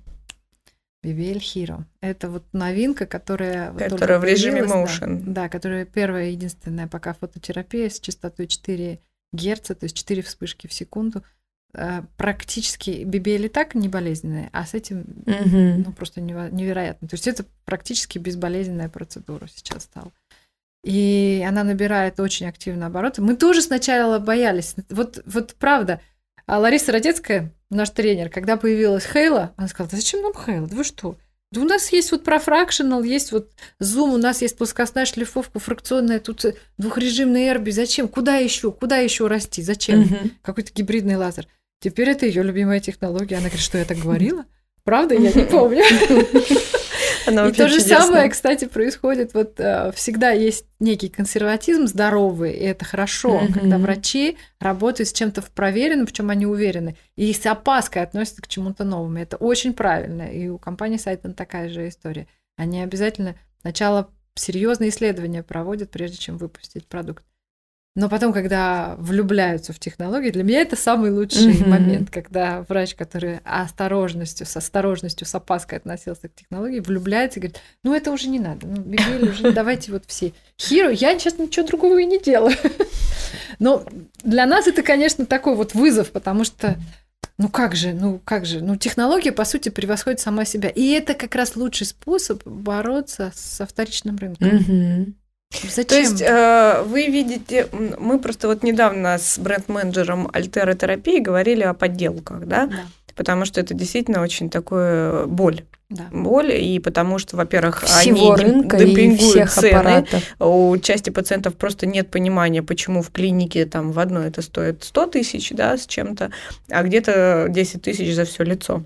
S3: BBL Hero. Это вот новинка, которая...
S1: Которая в режиме motion.
S3: Да, да, которая первая и единственная пока фототерапия с частотой 4 Гц, то есть 4 вспышки в секунду – Э, практически BBL и так не болезненная, а с этим угу. ну, просто невероятно. То есть это практически безболезненная процедура сейчас стала. И она набирает очень активно обороты. Мы тоже сначала боялись. Вот, вот правда. А Лариса Родецкая, наш тренер, когда появилась Хейла, она сказала, да зачем нам Хейла? Да вы что? Да у нас есть вот профракшнл, есть вот зум, у нас есть плоскостная шлифовка, фракционная, тут двухрежимный эрби. Зачем? Куда еще? Куда еще расти? Зачем? Угу. Какой-то гибридный лазер. Теперь это ее любимая технология. Она говорит, что я так говорила? Правда, я не помню. Она и то же чудесная. самое, кстати, происходит. Вот э, всегда есть некий консерватизм здоровый, и это хорошо, mm-hmm. когда врачи работают с чем-то в проверенном, в чем они уверены, и с опаской относятся к чему-то новому. Это очень правильно. И у компании Сайтон такая же история. Они обязательно сначала серьезные исследования проводят, прежде чем выпустить продукт. Но потом, когда влюбляются в технологии, для меня это самый лучший mm-hmm. момент, когда врач, который осторожностью, с осторожностью, с опаской относился к технологии, влюбляется и говорит, ну это уже не надо, ну Бигели уже давайте вот все. Хиру, я сейчас ничего другого и не делаю. Но для нас это, конечно, такой вот вызов, потому что ну как же, ну как же, ну технология, по сути, превосходит сама себя. И это как раз лучший способ бороться со вторичным рынком. Mm-hmm.
S1: Зачем? То есть э, вы видите, мы просто вот недавно с бренд-менеджером Альтеротерапии говорили о подделках, да? да? Потому что это действительно очень такое боль. Да. Боль, и потому что, во-первых,
S2: Всего они рынка демпингуют цены. Аппаратов.
S1: У части пациентов просто нет понимания, почему в клинике там в одной это стоит 100 тысяч, да, с чем-то, а где-то 10 тысяч за все лицо.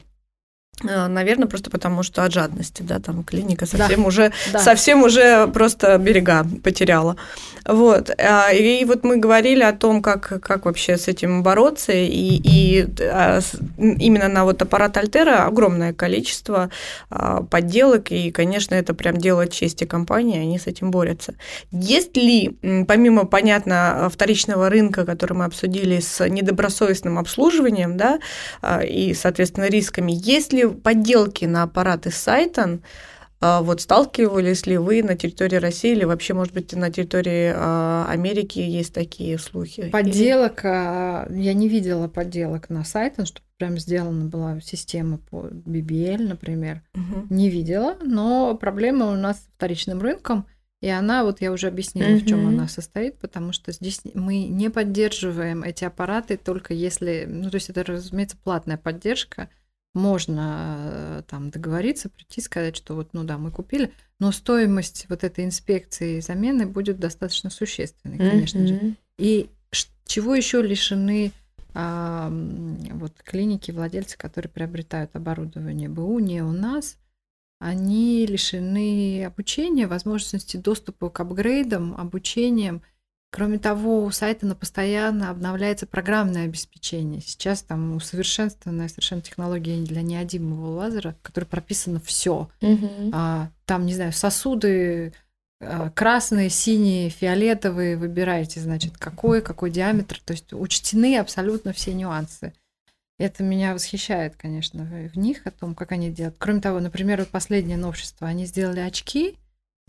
S1: Э, Наверное, просто потому что от жадности, да, там клиника совсем да. уже, да. совсем уже просто берега потеряла. Вот. А, и вот мы говорили о том, как, как вообще с этим бороться, и, и а, именно на вот аппарат Альтера огромное количество а, подделок, и, конечно, это прям делает чести компании, они с этим борются. Есть ли, помимо, понятно, вторичного рынка, который мы обсудили с недобросовестным обслуживанием, да, и, соответственно, рисками, есть ли подделки на аппараты Сайтон, а вот сталкивались ли вы на территории России или вообще, может быть, на территории а, Америки есть такие слухи?
S3: Подделок, а, я не видела подделок на сайтах, чтобы прям сделана была система по BBL, например. Угу. Не видела, но проблема у нас с вторичным рынком, и она, вот я уже объяснила, угу. в чем она состоит, потому что здесь мы не поддерживаем эти аппараты только если, ну то есть это, разумеется, платная поддержка, можно э, там договориться, прийти, сказать, что вот, ну да, мы купили, но стоимость вот этой инспекции и замены будет достаточно существенной, конечно mm-hmm. же. И чего еще лишены а, вот клиники, владельцы, которые приобретают оборудование БУ, не у нас, они лишены обучения, возможности доступа к апгрейдам, обучением – Кроме того, у сайта на постоянно обновляется программное обеспечение. Сейчас там усовершенствованная совершенно технология для неодимового лазера, в которой прописано все. Угу. А, там, не знаю, сосуды а, красные, синие, фиолетовые, выбираете, значит, какой, какой диаметр. То есть учтены абсолютно все нюансы. Это меня восхищает, конечно, в них, о том, как они делают. Кроме того, например, вот последнее новшество. Они сделали очки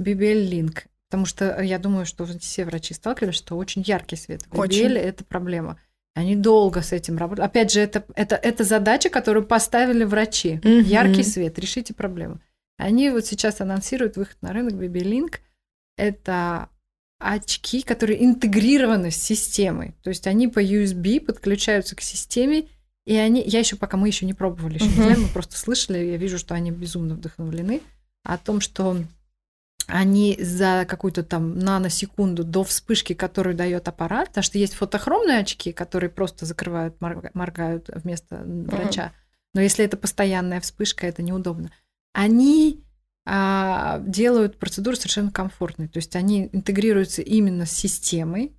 S3: BBL Link. Потому что я думаю, что все врачи сталкивались, что очень яркий свет. Очень. это проблема. Они долго с этим работают. Опять же, это, это, это задача, которую поставили врачи. Угу. Яркий свет, решите проблему. Они вот сейчас анонсируют выход на рынок BB-Link. Это очки, которые интегрированы с системой. То есть они по USB подключаются к системе, и они, я еще пока мы еще не пробовали, еще uh-huh. не знаем, мы просто слышали, я вижу, что они безумно вдохновлены о том, что они за какую-то там наносекунду до вспышки, которую дает аппарат, потому что есть фотохромные очки, которые просто закрывают, моргают вместо врача. Но если это постоянная вспышка, это неудобно. Они а, делают процедуру совершенно комфортной. То есть они интегрируются именно с системой.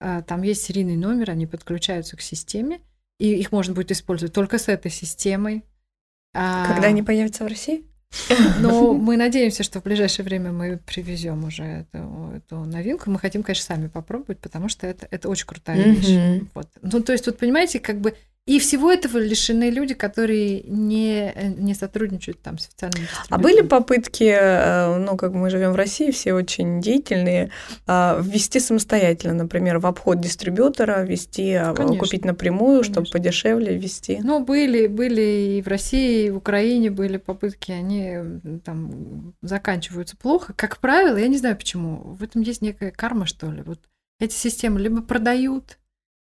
S3: А, там есть серийный номер, они подключаются к системе, и их можно будет использовать только с этой системой.
S1: А, Когда они появятся в России?
S3: Но мы надеемся, что в ближайшее время мы привезем уже эту, эту новинку. Мы хотим, конечно, сами попробовать, потому что это, это очень крутая вещь. Вот. Ну, то есть, вот понимаете, как бы и всего этого лишены люди, которые не, не сотрудничают там с официальными
S1: А были попытки, э, ну, как мы живем в России, все очень деятельные, а, ввести самостоятельно, например, в обход дистрибьютора, ввести, а, конечно, купить напрямую, конечно. чтобы подешевле ввести?
S3: Ну, были, были и в России, и в Украине были попытки, они там заканчиваются плохо. Как правило, я не знаю почему, в этом есть некая карма, что ли. Вот эти системы либо продают,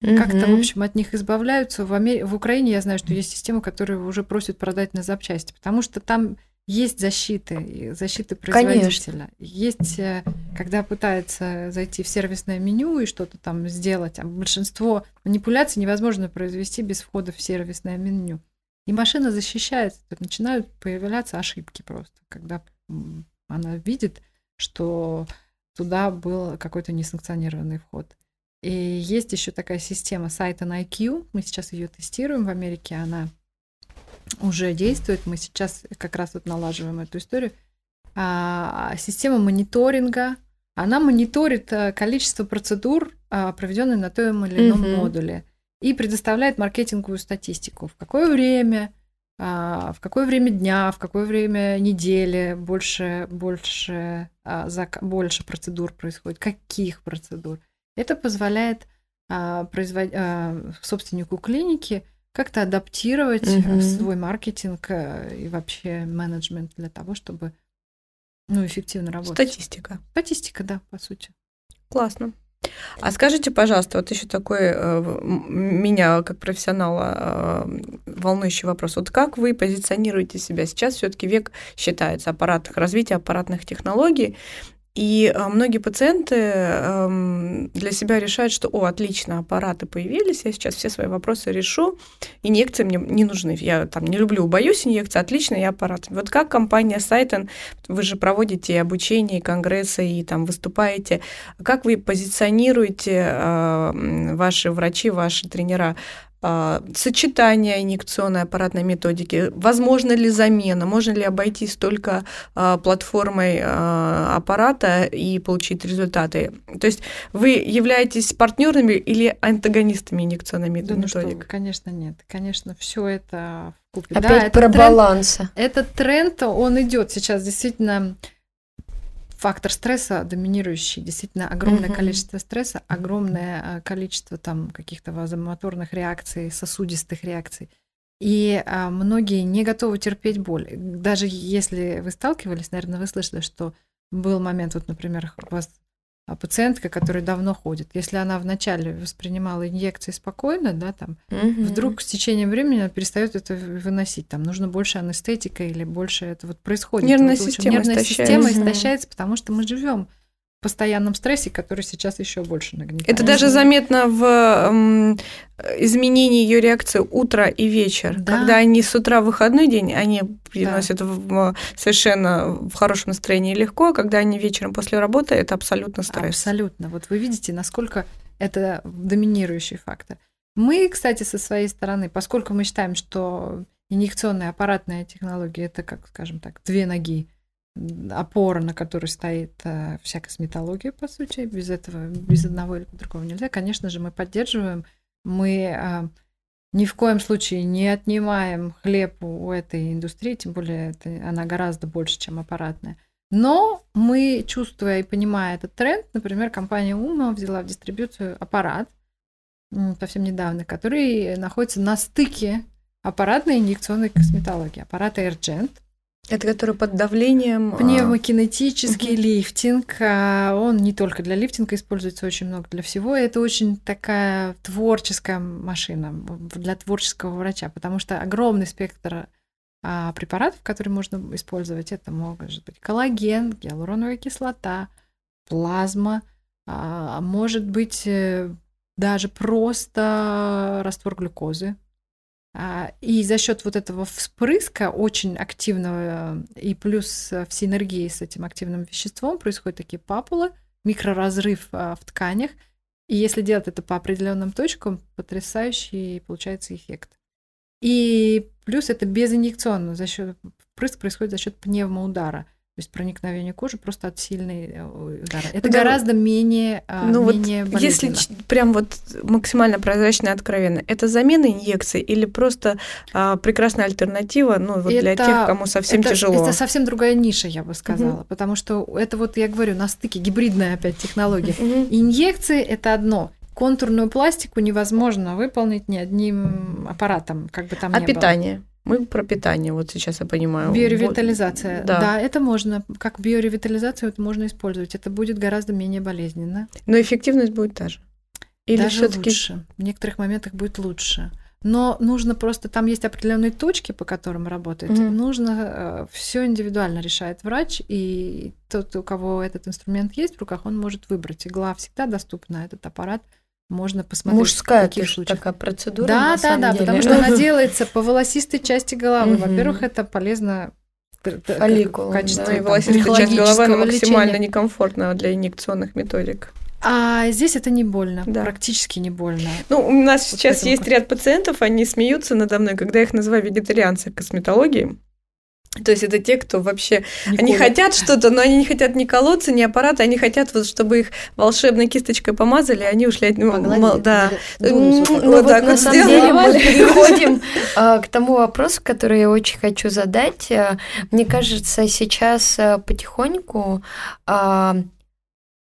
S3: Угу. Как-то, в общем, от них избавляются. В, Амер... в Украине я знаю, что есть системы, которые уже просят продать на запчасти, потому что там есть защиты, защиты производителя. Конечно. Есть, э, когда пытается зайти в сервисное меню и что-то там сделать, а большинство манипуляций невозможно произвести без входа в сервисное меню. И машина защищается, тут начинают появляться ошибки просто, когда она видит, что туда был какой-то несанкционированный вход. И есть еще такая система сайта IQ. Мы сейчас ее тестируем в Америке. Она уже действует. Мы сейчас как раз вот налаживаем эту историю. А, система мониторинга. Она мониторит э, количество процедур, а, проведенных на том или ином mm-hmm. модуле, и предоставляет маркетинговую статистику. В какое время, а, в какое время дня, в какое время недели больше, больше, больше процедур происходит, каких процедур. Это позволяет а, производ... а, собственнику клиники как-то адаптировать угу. свой маркетинг э, и вообще менеджмент для того, чтобы ну, эффективно работать.
S1: Статистика.
S3: Статистика, да, по сути.
S1: Классно. А скажите, пожалуйста, вот еще такой э, меня как профессионала волнующий вопрос. Вот как вы позиционируете себя? Сейчас все-таки век считается аппаратных, развития аппаратных технологий. И э, многие пациенты эм, для себя решают, что, о, отлично, аппараты появились, я сейчас все свои вопросы решу, инъекции мне не нужны. Я там не люблю, боюсь инъекций, отлично, я аппарат. Вот как компания Сайтон, вы же проводите обучение, конгрессы, и там выступаете, как вы позиционируете э, ваши врачи, ваши тренера а, сочетание инъекционной аппаратной методики, возможно ли замена, можно ли обойтись только а, платформой а, аппарата и получить результаты. То есть вы являетесь партнерами или антагонистами инъекционной методики? Да, ну
S3: что, конечно, нет. Конечно, все это
S2: в купе. Опять да, про баланс.
S3: Этот тренд, он идет сейчас действительно фактор стресса доминирующий. Действительно, огромное mm-hmm. количество стресса, огромное э, количество там каких-то вазомоторных реакций, сосудистых реакций. И а, многие не готовы терпеть боль. Даже если вы сталкивались, наверное, вы слышали, что был момент, вот, например, у вас а пациентка, которая давно ходит, если она вначале воспринимала инъекции спокойно, да, там, угу. вдруг с течением времени она перестает это выносить, там нужно больше анестетика или больше это вот происходит.
S1: Нервная
S3: вот,
S1: система,
S3: нервная истощается. система истощается, потому что мы живем постоянном стрессе, который сейчас еще больше нагнетает.
S1: Это даже заметно в изменении ее реакции утро и вечер. Да. Когда они с утра в выходной день, они приносят да. в, совершенно в хорошем настроении легко, а когда они вечером после работы, это абсолютно стресс.
S3: Абсолютно. Вот вы видите, насколько это доминирующий фактор. Мы, кстати, со своей стороны, поскольку мы считаем, что инъекционная аппаратная технология это, как скажем так, две ноги опора, на которой стоит э, вся косметология, по сути. Без этого, без одного или другого нельзя. Конечно же, мы поддерживаем, мы э, ни в коем случае не отнимаем хлеб у этой индустрии, тем более это, она гораздо больше, чем аппаратная. Но мы, чувствуя и понимая этот тренд, например, компания Ума взяла в дистрибуцию аппарат совсем недавно, который находится на стыке аппаратной инъекционной косметологии. Аппарат AirGent –
S1: это который под давлением...
S3: А, Пневмокинетический угу. лифтинг. А, он не только для лифтинга используется очень много для всего. Это очень такая творческая машина для творческого врача, потому что огромный спектр а, препаратов, которые можно использовать. Это может быть коллаген, гиалуроновая кислота, плазма, может быть э, даже просто раствор глюкозы, и за счет вот этого вспрыска очень активного и плюс в синергии с этим активным веществом происходят такие папулы, микроразрыв а, в тканях. И если делать это по определенным точкам, потрясающий получается эффект. И плюс это безинъекционно, за счет впрыск происходит за счет пневмоудара. То есть проникновение кожи просто от сильной э, удара. Это да. гораздо менее, а,
S1: ну
S3: менее
S1: вот Если прям вот максимально прозрачно и откровенно, это замена инъекций или просто а, прекрасная альтернатива ну, вот это, для тех, кому совсем
S3: это,
S1: тяжело?
S3: Это совсем другая ниша, я бы сказала, угу. потому что это вот, я говорю, на стыке гибридная опять технология. Угу. Инъекции – это одно, контурную пластику невозможно выполнить ни одним аппаратом, как бы там
S1: а
S3: ни
S1: питание?
S3: было.
S1: Мы про питание, вот сейчас я понимаю.
S3: Биоревитализация.
S1: Да.
S3: да, это можно. Как биоревитализацию это можно использовать. Это будет гораздо менее болезненно.
S1: Но эффективность будет та же.
S3: Или Даже все-таки лучше. В некоторых моментах будет лучше. Но нужно просто, там есть определенные точки, по которым работает. Mm-hmm. Нужно э, все индивидуально решает врач, и тот, у кого этот инструмент есть в руках, он может выбрать. Игла всегда доступна, этот аппарат можно посмотреть.
S2: Мужская в таких случаях. такая процедура.
S3: Да, да, да, деле. потому что она делается по волосистой части головы. Во-первых, это полезно
S2: фолликул.
S1: Качество да. и волосистая часть головы она максимально некомфортна для инъекционных методик.
S3: А здесь это не больно, да. практически не больно.
S1: Ну, у нас вот сейчас есть ряд пациентов, они смеются надо мной, когда я их называю вегетарианцы косметологии. То есть это те, кто вообще... Не они колят. хотят что-то, но они не хотят ни колоться, ни аппарата, они хотят, вот, чтобы их волшебной кисточкой помазали, и они ушли от него.
S2: Мол, да. Ну, вот, так на вот самом деле мы переходим а, к тому вопросу, который я очень хочу задать. А, мне кажется, сейчас а, потихоньку а,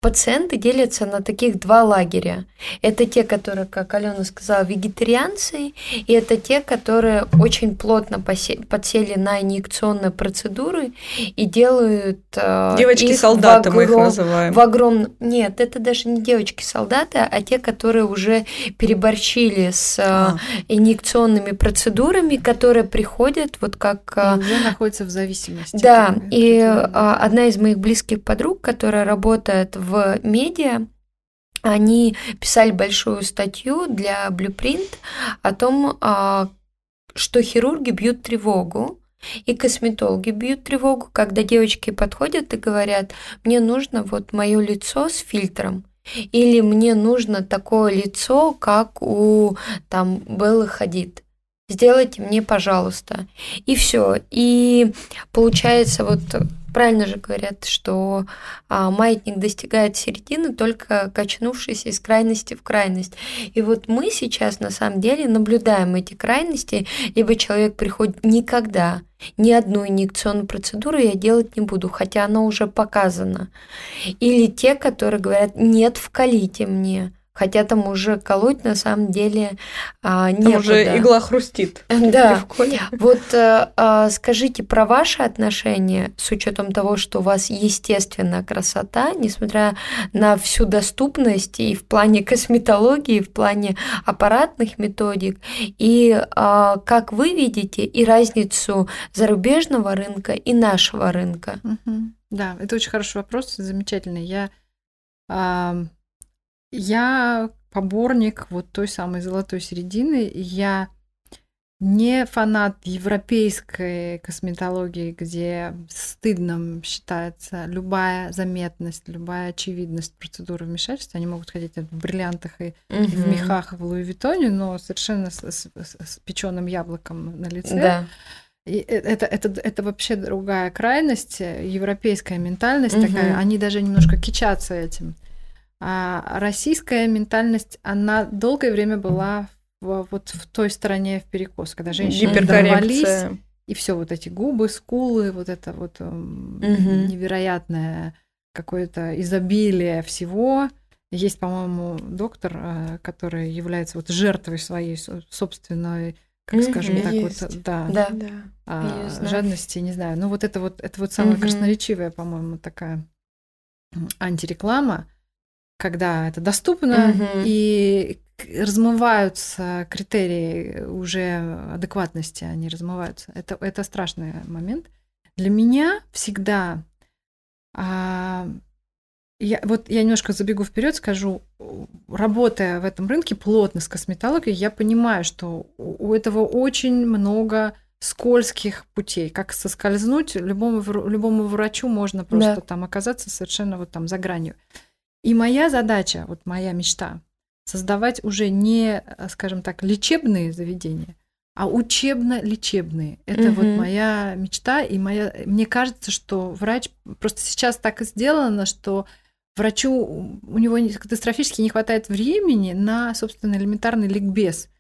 S2: Пациенты делятся на таких два лагеря. Это те, которые, как Алена сказала, вегетарианцы, и это те, которые очень плотно подсели на инъекционные процедуры и делают
S1: э, Девочки-солдаты мы их называем.
S2: В огром... Нет, это даже не девочки-солдаты, а те, которые уже переборчили с э, а. инъекционными процедурами, которые приходят вот как...
S3: Э, и уже находятся в зависимости.
S2: Да, и одна из моих близких подруг, которая работает в медиа они писали большую статью для Blueprint о том, а, что хирурги бьют тревогу, и косметологи бьют тревогу, когда девочки подходят и говорят, мне нужно вот мое лицо с фильтром, или мне нужно такое лицо, как у там Беллы Хадид. Сделайте мне, пожалуйста. И все. И получается, вот правильно же говорят, что а, маятник достигает середины, только качнувшись из крайности в крайность. И вот мы сейчас на самом деле наблюдаем эти крайности, либо человек приходит никогда, ни одну инъекционную процедуру я делать не буду, хотя она уже показана. Или те, которые говорят, нет, вкалите мне. Хотя там уже колоть на самом деле а, некуда. Там
S1: уже игла хрустит.
S2: Да. Вот а, а, скажите про ваши отношения с учетом того, что у вас естественная красота, несмотря на всю доступность и в плане косметологии, и в плане аппаратных методик, и а, как вы видите и разницу зарубежного рынка и нашего рынка?
S3: Угу. Да, это очень хороший вопрос, замечательный. Я я поборник вот той самой золотой середины. Я не фанат европейской косметологии, где стыдным считается любая заметность, любая очевидность процедуры вмешательства. Они могут ходить в бриллиантах и угу. в мехах в Луи Виттоне, но совершенно с, с, с печеным яблоком на лице.
S2: Да.
S3: И э, это, это, это вообще другая крайность, европейская ментальность угу. такая. Они даже немножко кичатся этим. А российская ментальность, она долгое время была в, вот в той стороне в перекос, когда женщины дорвались, и все вот эти губы, скулы, вот это вот угу. невероятное какое-то изобилие всего. Есть, по-моему, доктор, э, который является вот жертвой своей собственной, как скажем так, есть. вот, да,
S2: да.
S3: А, жадности, не знаю. Ну вот это вот, это вот самая mm красноречивая, по-моему, такая антиреклама когда это доступно, угу. и размываются критерии уже адекватности, они размываются. Это, это страшный момент. Для меня всегда а, я, вот я немножко забегу вперед, скажу, работая в этом рынке плотно с косметологией, я понимаю, что у этого очень много скользких путей, как соскользнуть, любому, любому врачу можно просто да. там оказаться совершенно вот там за гранью. И моя задача, вот моя мечта, создавать уже не, скажем так, лечебные заведения, а учебно-лечебные. Это угу. вот моя мечта, и моя. Мне кажется, что врач просто сейчас так и сделано, что врачу у него катастрофически не хватает времени на, собственно, элементарный ликбез.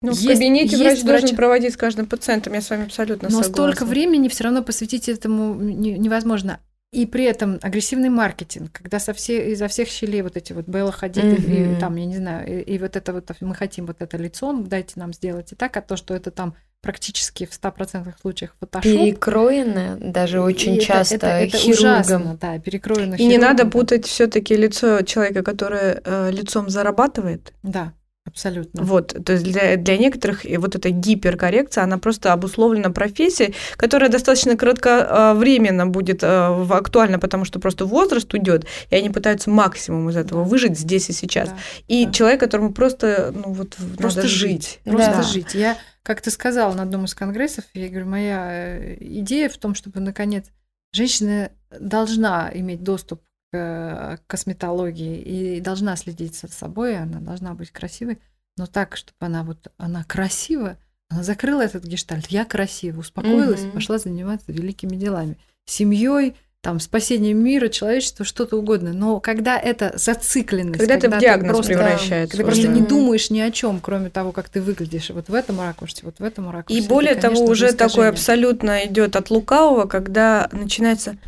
S1: Ну, в кабинете есть врач, врач должен проводить с каждым пациентом, я с вами абсолютно
S3: Но
S1: согласна.
S3: столько времени все равно посвятить этому невозможно. И при этом агрессивный маркетинг, когда со все, изо всех щелей вот эти вот Белла ходит, mm-hmm. и, там, я не знаю, и, и вот это вот, мы хотим вот это лицо, дайте нам сделать и так, а то, что это там практически в 100% случаях фотошоп.
S2: Перекроено даже очень и часто это, это, это хирургом. Ужасно,
S3: да, перекроено
S1: И хирургом. не надо путать все таки лицо человека, который э, лицом зарабатывает.
S3: Да. Абсолютно.
S1: Вот, то есть для, для некоторых и вот эта гиперкоррекция, она просто обусловлена профессией, которая достаточно кратковременно будет э, актуальна, потому что просто возраст уйдет, и они пытаются максимум из этого выжить здесь и сейчас. Да, и да. человек, которому просто, ну вот,
S3: просто
S1: надо
S3: жить. Просто да. жить. Я, как ты сказала на одном из конгрессов, я говорю, моя э, идея в том, чтобы, наконец, женщина должна иметь доступ Э, косметологии и должна следить за собой, она должна быть красивой, но так, чтобы она вот она красивая, она закрыла этот гештальт, я красива, успокоилась, угу. пошла заниматься великими делами, семьей, там, спасением мира, человечества, что-то угодно. Но когда это зацикленность,
S1: когда, когда это в диагноз просто, превращается,
S3: когда уже. просто не думаешь ни о чем, кроме того, как ты выглядишь, вот в этом ракурсе, вот в этом ракурсе.
S1: И более
S3: это,
S1: того, уже такое абсолютно идет от лукавого, когда начинается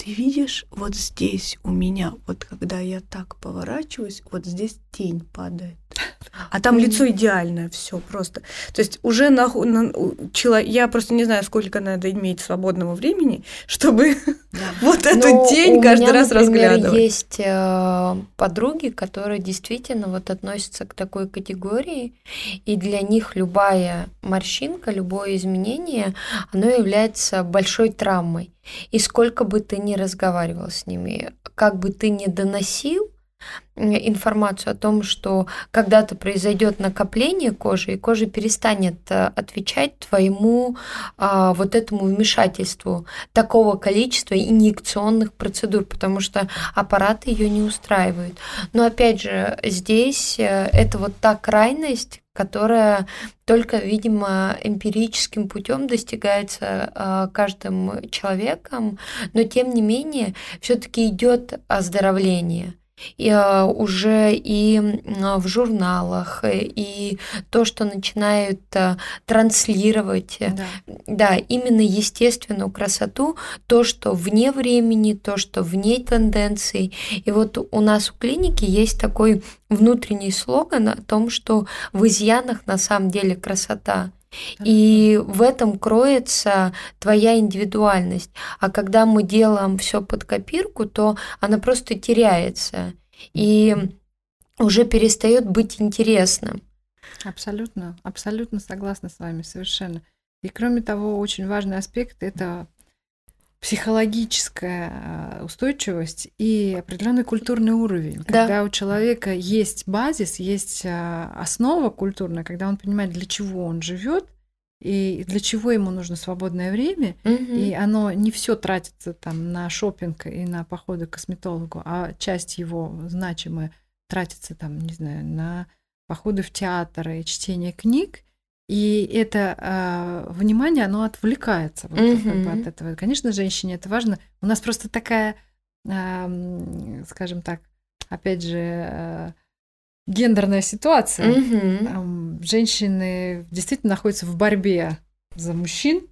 S1: ты видишь, вот здесь у меня, вот когда я так поворачиваюсь, вот здесь тень падает. А там лицо идеальное, все просто. То есть уже на, на, чело, я просто не знаю, сколько надо иметь свободного времени, чтобы да. вот Но тень каждый меня, раз например, разглядывать.
S2: Есть э, подруги, которые действительно вот относятся к такой категории, и для них любая морщинка, любое изменение, оно является большой травмой. И сколько бы ты ни разговаривал с ними, как бы ты ни доносил, информацию о том, что когда-то произойдет накопление кожи, и кожа перестанет э, отвечать твоему а, вот этому вмешательству такого количества инъекционных процедур, потому что аппараты ее не устраивают. Но опять же, здесь э, это вот та крайность, которая только, видимо, эмпирическим путем достигается э, каждым человеком, но тем не менее все-таки идет оздоровление и, а, уже и в журналах, э, и то, что начинают а, транслировать, э, да. да, именно естественную красоту, то, что вне времени, то, что вне тенденций. И вот у нас в клинике есть такой внутренний слоган о том, что в изъянах на самом деле красота. И в этом кроется твоя индивидуальность. А когда мы делаем все под копирку, то она просто теряется и уже перестает быть интересным.
S3: Абсолютно, абсолютно согласна с вами, совершенно. И кроме того, очень важный аспект это психологическая э, устойчивость и определенный культурный уровень. Да. Когда у человека есть базис, есть э, основа культурная, когда он понимает, для чего он живет и для чего ему нужно свободное время, угу. и оно не все тратится там на шопинг и на походы к косметологу, а часть его значимая тратится там, не знаю, на походы в театр и чтение книг, и это э, внимание, оно отвлекается вот, mm-hmm. как бы от этого. Конечно, женщине это важно. У нас просто такая, э, скажем так, опять же, э, гендерная ситуация. Mm-hmm. Там женщины действительно находятся в борьбе за мужчин,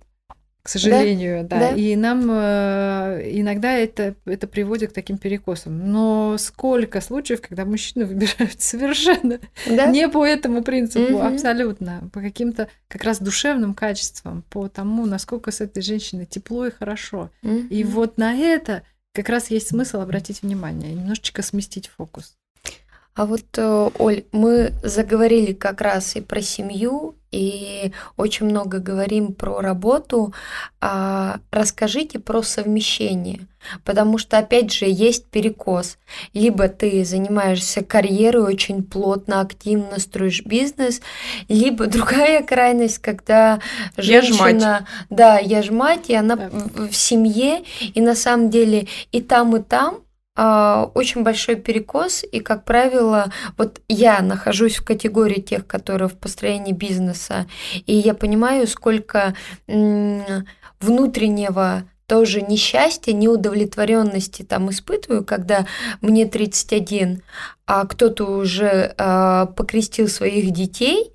S3: к сожалению, да. да. да. И нам э, иногда это, это приводит к таким перекосам. Но сколько случаев, когда мужчины выбирают совершенно да? не по этому принципу, угу. абсолютно, по каким-то как раз душевным качествам, по тому, насколько с этой женщиной тепло и хорошо. Угу. И вот на это как раз есть смысл обратить внимание, немножечко сместить фокус.
S2: А вот, э, Оль, мы заговорили как раз и про семью, и очень много говорим про работу. А расскажите про совмещение, потому что, опять же, есть перекос. Либо ты занимаешься карьерой очень плотно, активно строишь бизнес, либо другая крайность, когда женщина... Я. Да, я ж мать, и она да. в, семье, и на самом деле и там, и там очень большой перекос, и, как правило, вот я нахожусь в категории тех, которые в построении бизнеса, и я понимаю, сколько внутреннего тоже несчастья, неудовлетворенности там испытываю, когда мне 31, а кто-то уже э, покрестил своих детей,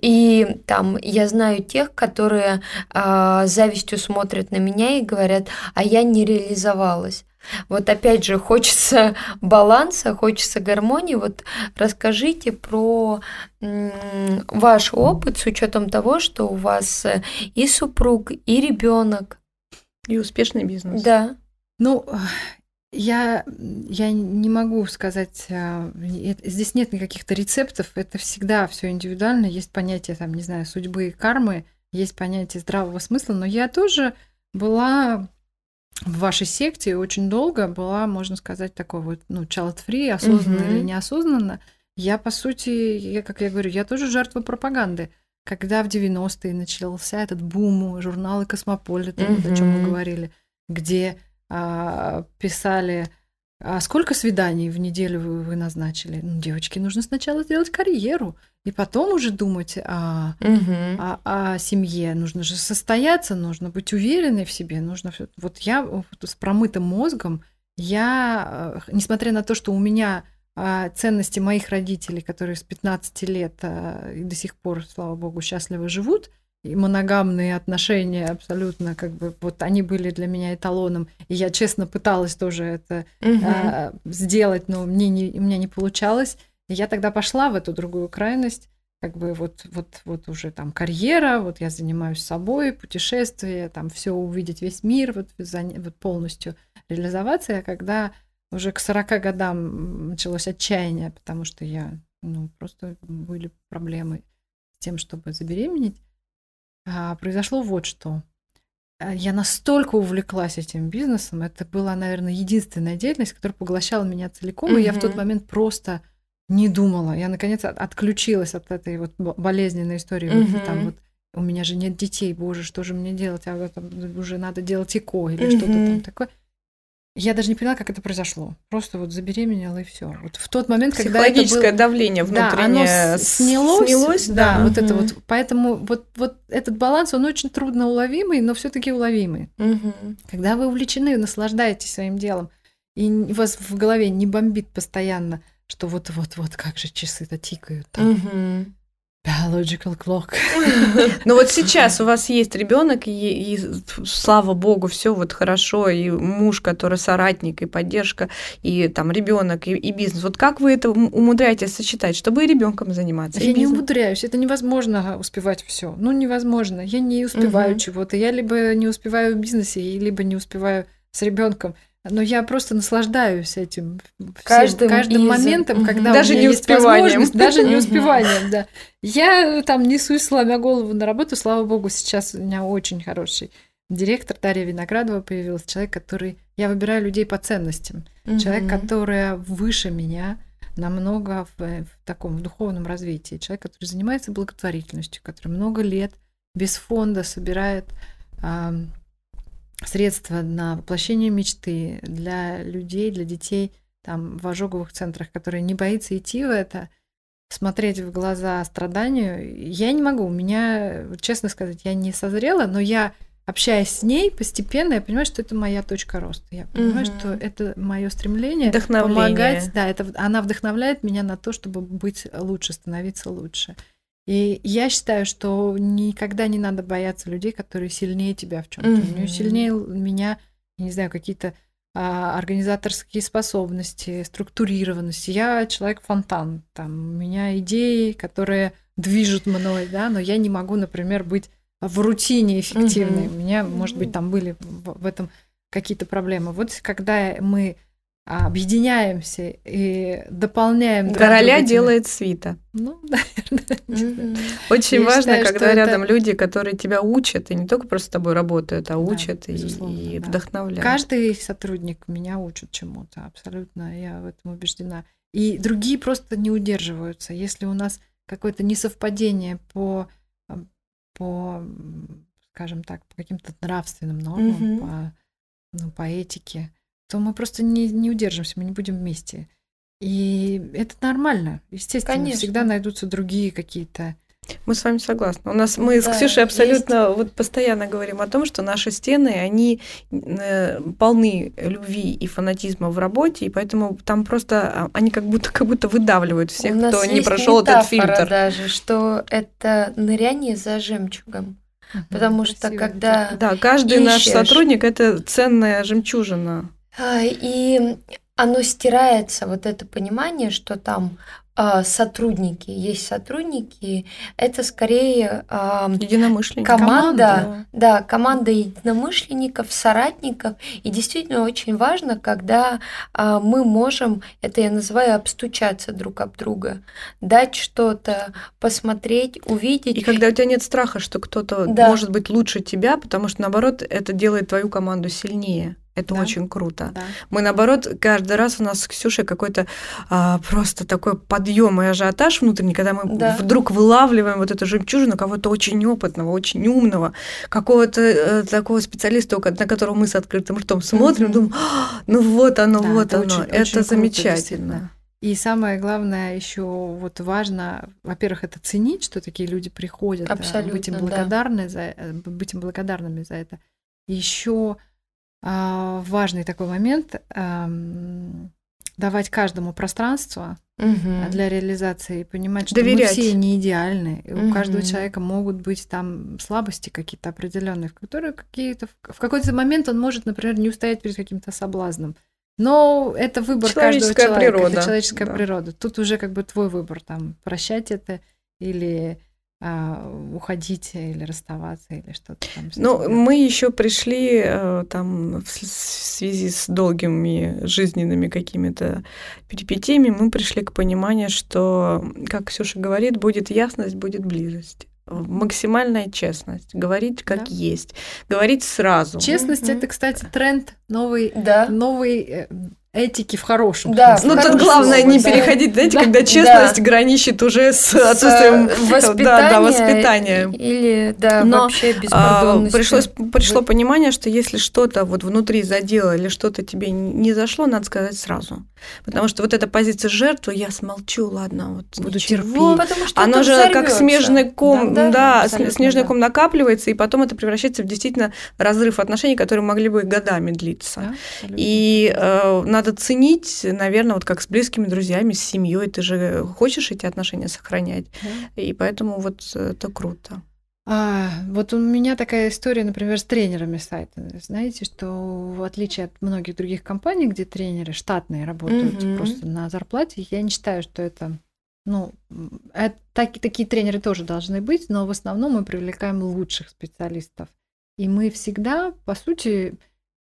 S2: и там я знаю тех, которые э, завистью смотрят на меня и говорят, а я не реализовалась. Вот опять же, хочется баланса, хочется гармонии. Вот расскажите про ваш опыт с учетом того, что у вас э, и супруг, и ребенок.
S1: И успешный бизнес.
S2: Да.
S3: Ну, я, я не могу сказать, э, здесь нет никаких-то рецептов, это всегда все индивидуально, есть понятие, там, не знаю, судьбы и кармы, есть понятие здравого смысла, но я тоже была в вашей секте очень долго была, можно сказать, такой вот, ну, child-free, осознанно угу. или неосознанно. Я, по сути, я, как я говорю, я тоже жертва пропаганды. Когда в 90-е начался этот бум, журналы «Cosmopolitan», угу. вот о чем мы говорили, где а, писали а сколько свиданий в неделю вы, вы назначили? Ну, девочки, нужно сначала сделать карьеру, и потом уже думать о, угу. о, о семье. Нужно же состояться, нужно быть уверенной в себе. Нужно вот я вот с промытым мозгом, я, э, несмотря на то, что у меня а, ценности моих родителей, которые с 15 лет а, и до сих пор, слава богу, счастливо живут, и моногамные отношения абсолютно как бы вот они были для меня эталоном и я честно пыталась тоже это угу. а, сделать но мне не у меня не получалось и я тогда пошла в эту другую крайность как бы вот вот вот уже там карьера вот я занимаюсь собой путешествия там все увидеть весь мир вот, вот полностью реализоваться а когда уже к 40 годам началось отчаяние потому что я ну просто были проблемы с тем чтобы забеременеть а, произошло вот что. А, я настолько увлеклась этим бизнесом, это была, наверное, единственная деятельность, которая поглощала меня целиком, угу. и я в тот момент просто не думала. Я наконец отключилась от этой вот болезненной истории. Угу. Вот, там вот у меня же нет детей, боже, что же мне делать? А это уже надо делать ЭКО или угу. что-то там такое. Я даже не поняла, как это произошло. Просто вот забеременела и все. Вот в тот момент, когда это было...
S1: давление внутреннее
S3: да, оно снялось. снялось да, да, вот это вот. Поэтому вот, вот этот баланс, он очень трудно уловимый, но все таки уловимый. Угу. Когда вы увлечены, наслаждаетесь своим делом, и у вас в голове не бомбит постоянно, что вот-вот-вот, как же часы-то тикают. Там. Угу. Biological clock.
S1: Ну вот сейчас у вас есть ребенок, и, и слава богу, все вот хорошо, и муж, который соратник, и поддержка, и там ребенок, и, и бизнес. Вот как вы это умудряетесь сочетать, чтобы и ребенком заниматься?
S3: Я не умудряюсь, это невозможно успевать все. Ну, невозможно. Я не успеваю угу. чего-то. Я либо не успеваю в бизнесе, либо не успеваю с ребенком. Но я просто наслаждаюсь этим каждым, каждым из... моментом, когда
S1: даже
S3: у меня
S1: не
S3: есть возможность, даже не успеванием, да. Я там несусь, сломя голову на работу, слава богу, сейчас у меня очень хороший директор Дарья Виноградова появилась, человек, который... Я выбираю людей по ценностям. Человек, который выше меня, намного в, в таком в духовном развитии. Человек, который занимается благотворительностью, который много лет без фонда собирает средства на воплощение мечты для людей, для детей там в ожоговых центрах, которые не боится идти в это, смотреть в глаза страданию. Я не могу, у меня, честно сказать, я не созрела, но я общаясь с ней постепенно, я понимаю, что это моя точка роста. Я понимаю, угу. что это мое стремление помогать. Да, это она вдохновляет меня на то, чтобы быть лучше, становиться лучше. И я считаю, что никогда не надо бояться людей, которые сильнее тебя в чем-то. Mm-hmm. Сильнее меня, не знаю, какие-то а, организаторские способности, структурированность. Я человек-фонтан. Там у меня идеи, которые движут мной, да, но я не могу, например, быть в рутине эффективной. Mm-hmm. У меня, может быть, там были в этом какие-то проблемы. Вот когда мы объединяемся и дополняем.
S1: Короля делает свита.
S3: Ну, наверное.
S1: Очень Я важно, считаю, когда рядом это... люди, которые тебя учат, и не только просто с тобой работают, а учат да, и, и да. вдохновляют.
S3: Каждый сотрудник меня учит чему-то, абсолютно, я в этом убеждена. И другие просто не удерживаются. Если у нас какое-то несовпадение по, по скажем так, по каким-то нравственным нормам, угу. по, ну, по этике, то мы просто не, не удержимся, мы не будем вместе. И это нормально. Естественно, Конечно. всегда найдутся другие какие-то
S1: мы с вами согласны. У нас мы да, с Ксюшей абсолютно есть. вот постоянно говорим о том, что наши стены, они э, полны любви и фанатизма в работе, и поэтому там просто а, они как будто как будто выдавливают всех, кто не прошел этот фильтр.
S2: даже, что это ныряние за жемчугом. Потому что когда
S1: да, каждый ищешь, наш сотрудник это ценная жемчужина.
S2: А, и оно стирается, вот это понимание, что там а, сотрудники, есть сотрудники, это скорее а,
S1: единомышленники.
S2: Команда, команда, да, команда единомышленников, соратников. И действительно очень важно, когда мы можем, это я называю, обстучаться друг об друга, дать что-то, посмотреть, увидеть.
S1: И когда у тебя нет страха, что кто-то да. может быть лучше тебя, потому что наоборот это делает твою команду сильнее. Это да. очень круто. Да. Мы наоборот, каждый раз у нас с Ксюшей какой-то а, просто такой подъем и ажиотаж внутренний, когда мы да. вдруг вылавливаем вот эту жемчужину кого-то очень опытного, очень умного, какого-то э, такого специалиста, на которого мы с открытым ртом смотрим, mm-hmm. думаем, «А, ну вот оно, да, вот это оно, очень, это очень замечательно. Круто,
S3: и самое главное еще вот важно, во-первых, это ценить, что такие люди приходят, Абсолютно, быть им благодарны да. за, э, быть им благодарными за это. Еще важный такой момент давать каждому пространство угу. для реализации и понимать, что Доверять. мы все не идеальны. И угу. у каждого человека могут быть там слабости какие-то определенные, в которые какие-то в какой-то момент он может, например, не устоять перед каким-то соблазном. Но это выбор каждого человека, природа. это человеческая да. природа. Тут уже как бы твой выбор, там прощать это или а, уходить или расставаться или что-то там.
S1: Ну, мы еще пришли э, там в связи с долгими жизненными какими-то перипетиями, мы пришли к пониманию, что, как Ксюша говорит, будет ясность, будет близость максимальная честность, говорить как да. есть, говорить сразу.
S3: Честность mm-hmm. это, кстати, тренд новый, да. новый э, этики в хорошем.
S1: Да, смысле. ну тут главное не да. переходить, знаете, да. когда честность да. граничит уже с, с отсутствием
S2: воспитания, да, да, воспитания. Или да, Но, вообще
S1: а, пришлось пришло понимание, что если что-то вот внутри задело или что-то тебе не зашло, надо сказать сразу. Потому что вот эта позиция жертвы, я смолчу, ладно, вот буду терпеть. Потому что Оно же взорвётся. как снежный ком, да, да, да снежный да. ком накапливается, и потом это превращается в действительно разрыв отношений, которые могли бы годами длиться. Да, и э, надо ценить, наверное, вот как с близкими друзьями, с семьей. Ты же хочешь эти отношения сохранять. Да. И поэтому вот это круто.
S3: А, вот у меня такая история, например, с тренерами сайта. Знаете, что в отличие от многих других компаний, где тренеры штатные работают mm-hmm. просто на зарплате, я не считаю, что это ну, это, так, такие тренеры тоже должны быть, но в основном мы привлекаем лучших специалистов. И мы всегда, по сути,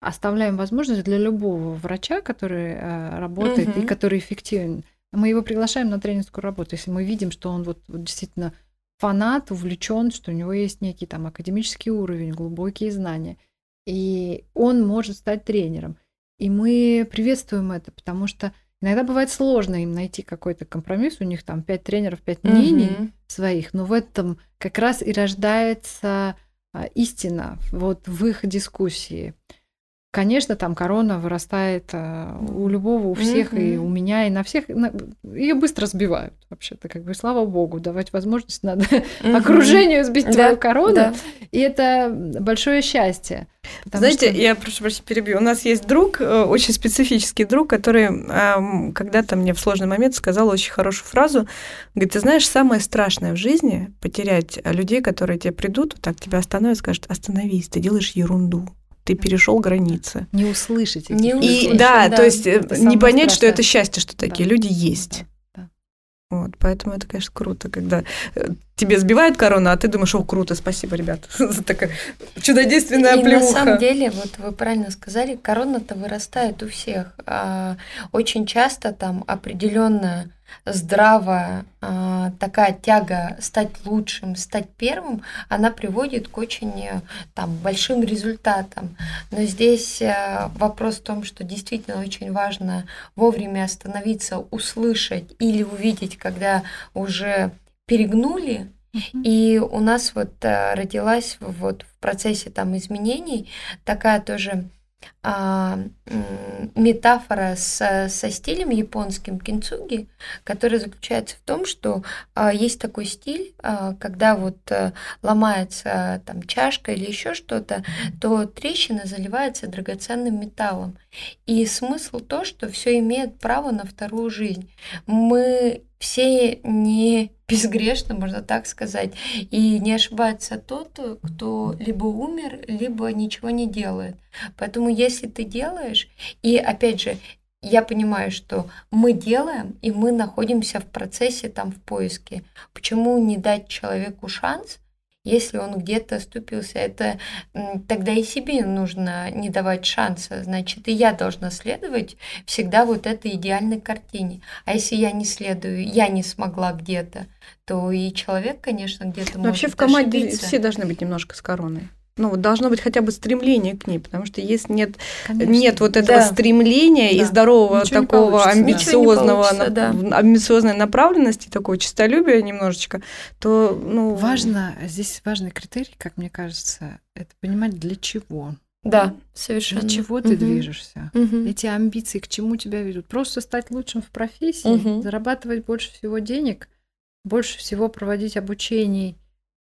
S3: оставляем возможность для любого врача, который э, работает угу. и который эффективен. Мы его приглашаем на тренерскую работу, если мы видим, что он вот, вот действительно фанат, увлечен, что у него есть некий там академический уровень, глубокие знания, и он может стать тренером. И мы приветствуем это, потому что иногда бывает сложно им найти какой-то компромисс. У них там пять тренеров, пять мнений mm своих, но в этом как раз и рождается а, истина вот в их дискуссии. Конечно, там корона вырастает э, у любого, у всех, mm-hmm. и у меня, и на всех. Ее быстро сбивают, вообще-то, как бы, слава богу, давать возможность надо mm-hmm. окружению сбить да, твою корону. Да. И это большое счастье.
S1: Знаете, что... я прошу прощения, перебью. У нас есть друг, э, очень специфический друг, который когда-то мне в сложный момент сказал очень хорошую фразу. Говорит, ты знаешь, самое страшное в жизни потерять людей, которые тебе придут, вот так тебя остановят, скажут, остановись, ты делаешь ерунду ты перешел границы.
S3: Не услышать.
S1: Не и, да, да, то есть э, не понять, страшное. что это счастье, что такие да. люди есть. Да, да. Вот, поэтому это, конечно, круто, когда э, тебе сбивает корона, а ты думаешь, о, круто, спасибо, ребят, за такая чудодейственная
S2: и
S1: плюха.
S2: на самом деле, вот вы правильно сказали, корона-то вырастает у всех. А, очень часто там определенная здравая а, такая тяга стать лучшим, стать первым, она приводит к очень там, большим результатам. Но здесь а, вопрос в том, что действительно очень важно вовремя остановиться, услышать или увидеть, когда уже перегнули, и у нас вот а, родилась вот в процессе там изменений такая тоже а, метафора с, со стилем японским кинцуги, которая заключается в том, что а, есть такой стиль, а, когда вот а, ломается там чашка или еще что-то, то трещина заливается драгоценным металлом. И смысл то, что все имеет право на вторую жизнь. Мы все не безгрешны, можно так сказать, и не ошибается тот, кто либо умер, либо ничего не делает. Поэтому если ты делаешь, и опять же, я понимаю, что мы делаем, и мы находимся в процессе, там, в поиске. Почему не дать человеку шанс, если он где-то оступился, это тогда и себе нужно не давать шанса. Значит, и я должна следовать всегда вот этой идеальной картине. А если я не следую, я не смогла где-то, то и человек, конечно, где-то может
S1: Вообще в команде
S2: ошибиться.
S1: все должны быть немножко с короной. Ну, вот должно быть хотя бы стремление к ней, потому что если нет,
S3: Конечно.
S1: нет вот этого
S2: Да.
S1: стремления и
S3: Да.
S1: здорового
S3: Ничего не
S1: такого амбициозного, на- амбициозной направленности, такого честолюбия немножечко, то, ну...
S3: Важно, здесь важный критерий, как мне кажется, это понимать, для чего.
S2: Да, совершенно.
S3: Для чего ты
S2: Мгм.
S3: движешься.
S2: Мгм.
S3: Эти амбиции к чему тебя ведут? Просто стать лучшим в профессии,
S2: Мгм.
S3: зарабатывать больше всего денег, больше всего проводить обучений,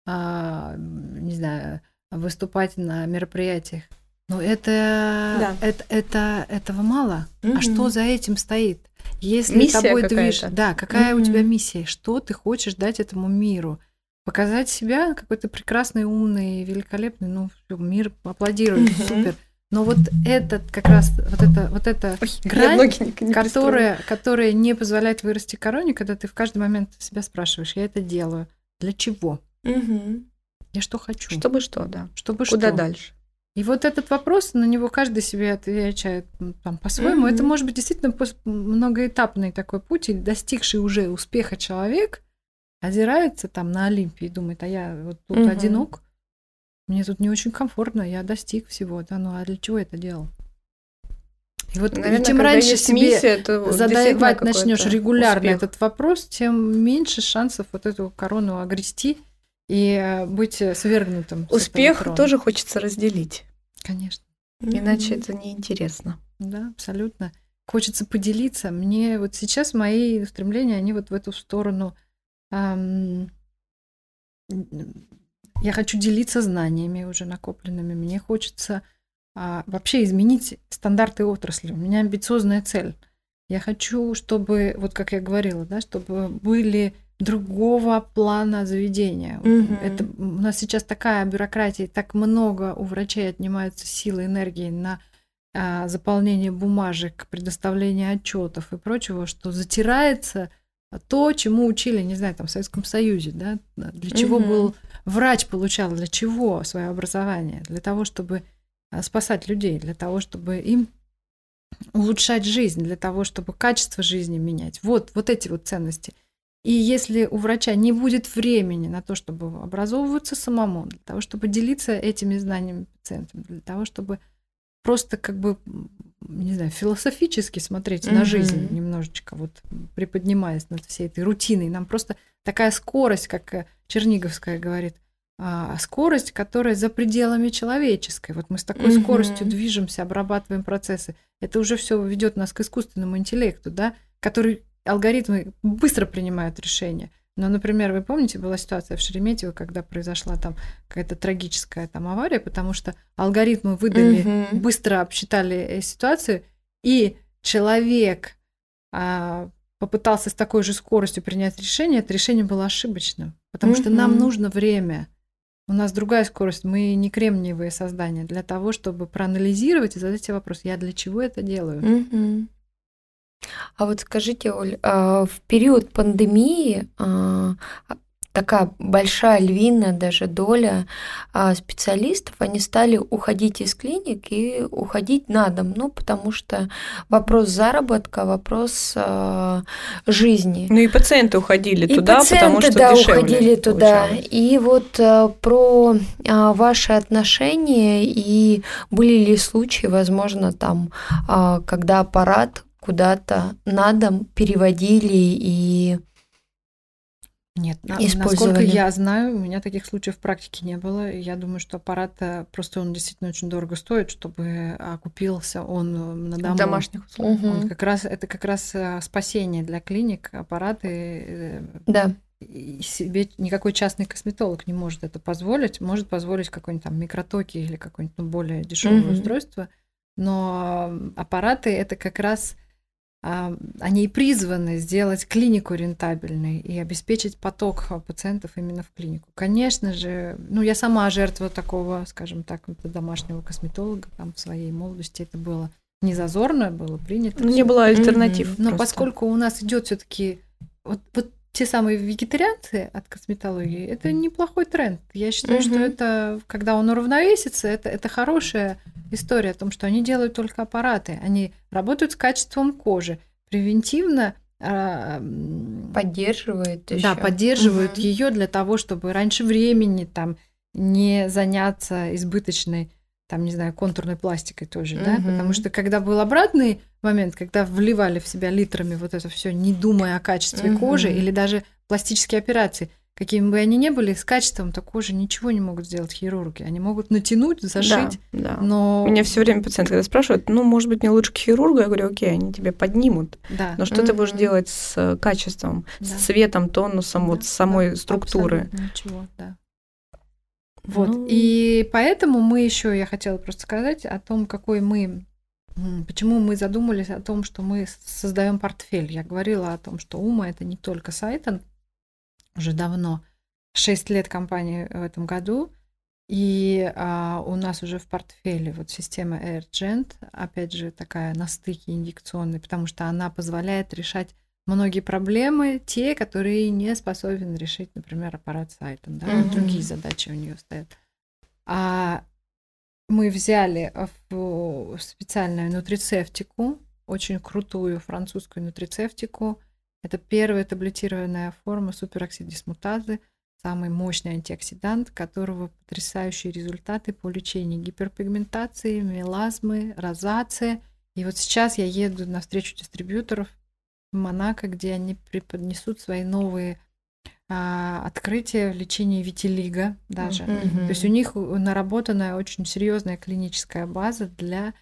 S3: а, не знаю, выступать на мероприятиях. Но это,
S1: Да.
S3: это, это этого мало.
S2: Мгм.
S3: А что за этим стоит? Если
S1: Миссия
S3: тобой движет, да, какая у
S2: Мгм.
S3: тебя миссия? Что ты хочешь дать этому миру? Показать себя какой то прекрасный, умный, великолепный, ну, мир аплодирует,
S2: Мгм.
S3: супер. Но вот этот как раз, вот это, вот это
S1: Ой,
S3: грань,
S1: не- не
S3: которая, которая не позволяет вырасти короне, когда ты в каждый момент себя спрашиваешь, я это делаю, для чего?
S2: Мгм.
S3: Я что хочу?
S1: Чтобы что, да.
S3: Чтобы
S1: Куда
S3: что?
S1: дальше?
S3: И вот этот вопрос, на него каждый себе отвечает м, там, по-своему.
S2: Мгм.
S3: Это может быть действительно многоэтапный такой путь, и достигший уже успеха человек озирается там на Олимпе и думает, а я вот тут
S2: Мгм.
S3: одинок, мне тут не очень комфортно, я достиг всего, да, ну а для чего это делал? И вот и
S1: Наверное,
S3: чем раньше себе
S1: миссия, то
S3: задавать начнешь регулярно
S1: успех.
S3: этот вопрос, тем меньше шансов вот эту корону огрести и э, быть э, свергнутым.
S1: Успех тоже хочется разделить,
S3: Конечно.
S1: иначе
S2: Мгм.
S1: это неинтересно.
S3: Да, абсолютно. Хочется поделиться. Мне вот сейчас мои устремления, они вот в эту сторону. ам, я хочу делиться знаниями уже накопленными. Мне хочется а, вообще изменить стандарты отрасли. У меня амбициозная цель. Я хочу, чтобы, вот как я говорила, да, чтобы были другого плана заведения.
S2: Мгм.
S3: Это, у нас сейчас такая бюрократия, так много у врачей отнимается силы, энергии на а, заполнение бумажек, предоставление отчетов и прочего, что затирается то, чему учили, не знаю, там в Советском Союзе, да, для чего
S2: Мгм.
S3: был врач получал, для чего свое образование, для того, чтобы а, спасать людей, для того, чтобы им улучшать жизнь, для того, чтобы качество жизни менять. Вот, вот эти вот ценности. И если у врача не будет времени на то, чтобы образовываться самому, для того, чтобы делиться этими знаниями пациентам, для того, чтобы просто как бы, не знаю, философически смотреть на
S2: Мгм.
S3: жизнь немножечко, вот приподнимаясь над всей этой рутиной. Нам просто такая скорость, как э, Черниговская говорит, а, скорость, которая за пределами человеческой. Вот мы с такой
S2: Мгм.
S3: скоростью движемся, обрабатываем процессы. Это уже все ведет нас к искусственному интеллекту, да, который алгоритмы быстро принимают решения. Но, например, вы помните, была ситуация в Шереметьево, когда произошла там какая-то трагическая там авария, потому что алгоритмы выдали,
S2: Мгм.
S3: быстро обсчитали э, ситуацию, и человек а, попытался с такой же скоростью принять решение, это решение было ошибочным, потому что нам нужно время. У нас другая скорость, мы не кремниевые создания для того, чтобы проанализировать и задать себе вопрос, я для чего это делаю?
S2: Мгм. А вот скажите, Оль, а, в период пандемии а, такая большая львиная даже доля а, специалистов, они стали уходить из клиник и уходить на дом, ну, потому что вопрос заработка, вопрос жизни.
S1: Ну и пациенты уходили
S2: и
S1: туда,
S2: пациенты,
S1: потому что
S2: да,
S1: дешевле
S2: уходили туда.
S1: получалось.
S2: И вот про ваши отношения и были ли случаи, возможно, там, когда аппарат куда-то на дом переводили и
S3: Нет, на- насколько я знаю, у меня таких случаев в практике не было. Я думаю, что аппарат э, просто он действительно очень дорого стоит, чтобы окупился он э, на
S1: В
S3: дому.
S1: домашних условиях.
S3: Он как раз это как раз э, спасение для клиник, аппараты.
S2: да.
S3: и себе никакой частный косметолог не может это позволить. Может позволить какой-нибудь там микротоки или какое-нибудь ну, более дешевое
S2: Мгм.
S3: устройство. Но аппараты это как раз а, они и призваны сделать клинику рентабельной и обеспечить поток а, пациентов именно в клинику. Конечно же, ну я сама жертва такого, скажем так, домашнего косметолога там в своей молодости это было не зазорно, было принято.
S1: Ну, не было альтернатив.
S3: Но
S1: просто.
S3: поскольку у нас идет все-таки вот, вот те самые вегетарианцы от косметологии, это неплохой тренд. Я считаю, что
S2: Мгм.
S3: это, когда он уравновесится, это, это хорошая история о том, что они делают только аппараты. Они работают с качеством кожи, превентивно а, м,
S2: Поддерживает
S3: да, поддерживают
S2: Мгм.
S3: ее для того, чтобы раньше времени там не заняться избыточной, там, не знаю, контурной пластикой тоже, да,
S2: Мгм.
S3: потому что когда был обратный момент, когда вливали в себя литрами вот это все, не думая о качестве
S2: Мгм.
S3: кожи или даже пластические операции, какими бы они ни были, с качеством-то кожи ничего не могут сделать хирурги. Они могут натянуть, зашить,
S1: Да, да.
S3: но...
S1: Меня все время пациенты когда спрашивают, ну, может быть, мне лучше к хирургу? Я говорю, окей, они тебе поднимут.
S3: Да,
S1: Но что ты будешь делать с э, качеством,
S3: Да.
S1: с цветом, тонусом,
S3: Да,
S1: вот с самой
S3: да,
S1: структуры?
S3: абсолютно ничего, да. Вот.
S1: Ну,
S3: И поэтому мы еще, я хотела просто сказать о том, какой мы, почему мы задумались о том, что мы создаем портфель. Я говорила о том, что Ума это не только сайт, уже давно, 6 лет компании в этом году, и а, у нас уже в портфеле вот система AirGent, опять же, такая на стыке инъекционной, потому что она позволяет решать многие проблемы, те, которые не способен решить, например, аппарат сайтом, да,
S2: Мгм.
S3: другие задачи у нее стоят. А мы взяли в специальную нутрицептику, очень крутую французскую нутрицептику. Это первая таблетированная форма супероксидисмутазы, самый мощный антиоксидант, которого потрясающие результаты по лечению гиперпигментации, мелазмы, розации. И вот сейчас я еду на встречу дистрибьюторов в Монако, где они преподнесут свои новые а, открытия в лечении витилиго даже.
S2: Мгм.
S3: То есть у них наработанная очень серьезная клиническая база для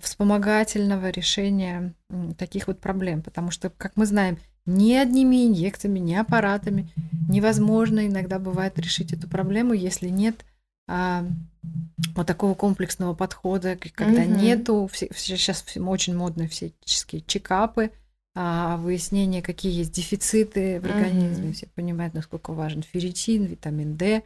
S3: вспомогательного решения таких вот проблем. Потому что, как мы знаем, ни одними инъекциями, ни аппаратами невозможно иногда бывает решить эту проблему, если нет а, вот такого комплексного подхода, когда
S2: Мгм.
S3: нету, все, сейчас очень модны всяческие чекапы, а, выяснение, какие есть дефициты в организме, все понимают, насколько важен ферритин, витамин D.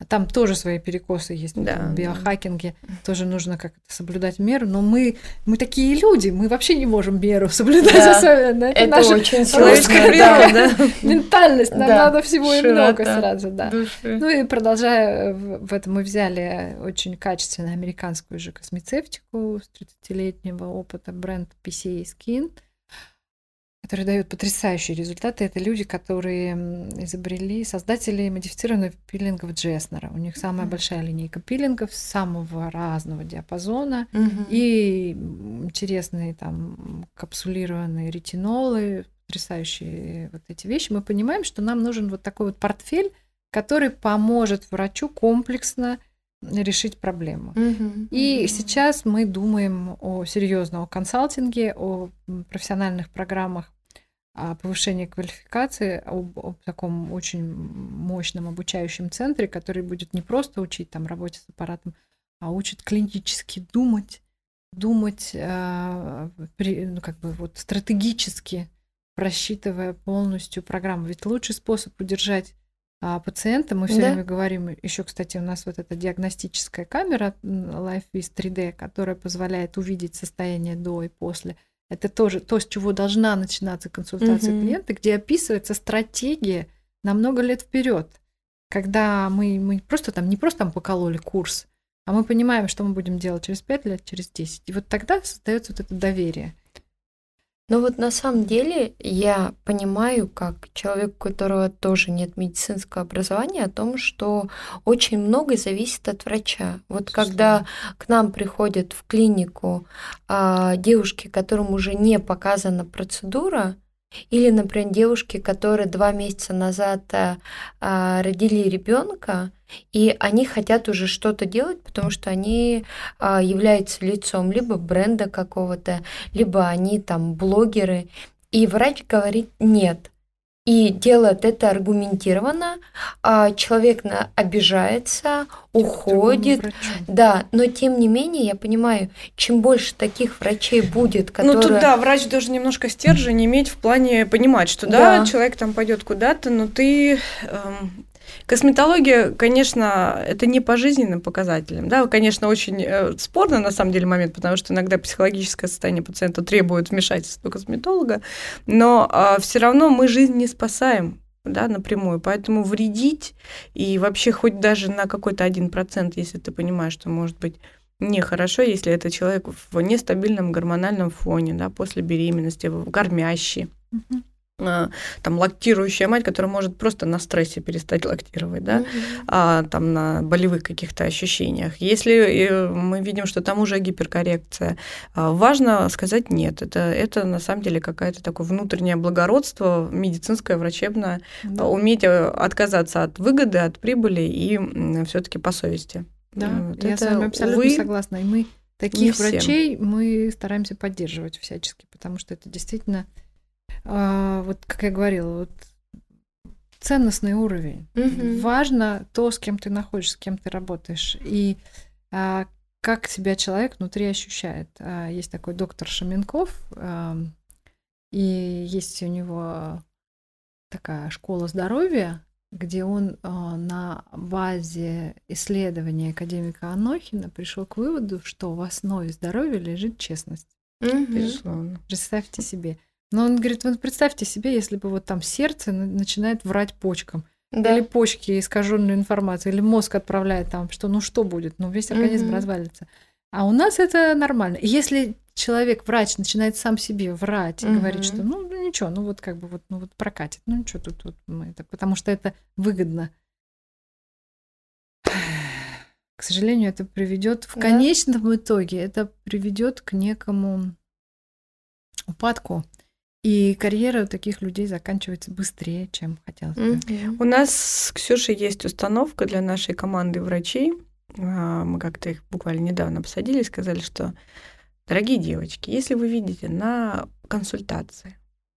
S3: А Там тоже свои перекосы есть в
S1: Да,
S3: этом
S1: да.
S3: биохакинге, тоже нужно как-то соблюдать меру, но мы, мы такие люди, мы вообще не можем меру соблюдать
S2: Да.
S3: особенно. Это,
S2: Это
S3: наша
S2: очень
S1: Человеческая природа,
S2: да.
S1: да?
S3: ментальность, нам
S2: Да.
S3: надо всего и много сразу, да.
S1: души.
S3: Ну и продолжая в в этом, мы взяли очень качественную американскую же космецевтику с 30-летнего опыта бренд PCA Skin, который дает потрясающие результаты. Это люди, которые изобрели, создатели модифицированных пилингов Джеснера. У них самая
S2: Мгм.
S3: большая линейка пилингов самого разного диапазона.
S2: Мгм.
S3: И интересные там капсулированные ретинолы, потрясающие вот эти вещи. Мы понимаем, что нам нужен вот такой вот портфель, который поможет врачу комплексно решить проблему.
S2: Мгм.
S3: И
S2: Мгм.
S3: сейчас мы думаем о серьезном консалтинге, о профессиональных программах о повышении квалификации, об, об таком очень мощном обучающем центре, который будет не просто учить там работе с аппаратом, а учит клинически думать, думать, э, при- ну, как бы вот стратегически просчитывая полностью программу. Ведь лучший способ удержать а, пациента, мы все
S2: Да.
S3: время говорим, еще, кстати, у нас вот эта диагностическая камера LifeVis 3D, которая позволяет увидеть состояние до и после. Это тоже то, с чего должна начинаться консультация
S2: Мгм.
S3: клиента, где описывается стратегия на много лет вперед. когда мы, мы просто там, не просто там покололи курс, а мы понимаем, что мы будем делать через 5 лет, через 10. И вот тогда создается вот это доверие.
S2: Но вот на самом деле я понимаю, как человек, у которого тоже нет медицинского образования, о том, что очень многое зависит от врача. Вот когда к нам приходят в клинику а, девушки, которым уже не показана процедура, или, например, девушки, которые два месяца назад а, а, родили ребенка, и они хотят уже что-то делать, потому что они а, являются лицом либо бренда какого-то, либо они там блогеры. И врач говорит нет и делает это аргументированно, а человек на, обижается, уходит. Да, но тем не менее, я понимаю, чем больше таких врачей будет, которые...
S1: Ну тут да, врач должен немножко стержень иметь в плане понимать, что да, да человек там пойдет куда-то, но ты эм, Косметология, конечно, это не по жизненным показателям. Да, конечно, очень э, спорно на самом деле момент, потому что иногда психологическое состояние пациента требует вмешательства косметолога, но э, все равно мы жизнь не спасаем да, напрямую. Поэтому вредить и вообще хоть даже на какой-то один процент, если ты понимаешь, что может быть нехорошо, если это человек в нестабильном гормональном фоне, да, после беременности, кормящий. Угу. А, там лактирующая мать, которая может просто на стрессе перестать лактировать, да, mm-hmm. а, там на болевых каких-то ощущениях. Если мы видим, что там уже гиперкоррекция, а, важно сказать нет. Это, это на самом деле какое-то такое внутреннее благородство медицинское, врачебное, mm-hmm. уметь э, отказаться от выгоды, от прибыли и все-таки по совести.
S3: Да, вот я это, с вами абсолютно увы, согласна. И мы таких врачей мы стараемся поддерживать всячески, потому что это действительно вот как я говорила, вот ценностный уровень. Угу. Важно то, с кем ты находишься, с кем ты работаешь. И а, как себя человек внутри ощущает. А, есть такой доктор Шаменков, а, и есть у него такая школа здоровья, где он а, на базе исследования академика Анохина пришел к выводу, что в основе здоровья лежит честность.
S1: Угу. Безусловно.
S3: Представьте себе. Но он говорит, вот представьте себе, если бы вот там сердце начинает врать почкам. Да. Или почки искаженную информацию, или мозг отправляет там, что ну что будет, ну весь организм угу. развалится. А у нас это нормально. Если человек, врач, начинает сам себе врать и угу. говорить, что ну, ну ничего, ну вот как бы вот, ну вот прокатит, ну ничего тут вот мы это, потому что это выгодно. К сожалению, это приведет в да. конечном итоге, это приведет к некому упадку и карьера у таких людей заканчивается быстрее, чем хотелось бы.
S1: Mm-hmm. У нас с Ксюшей есть установка для нашей команды врачей. А, мы как-то их буквально недавно посадили и сказали, что, дорогие девочки, если вы видите на консультации,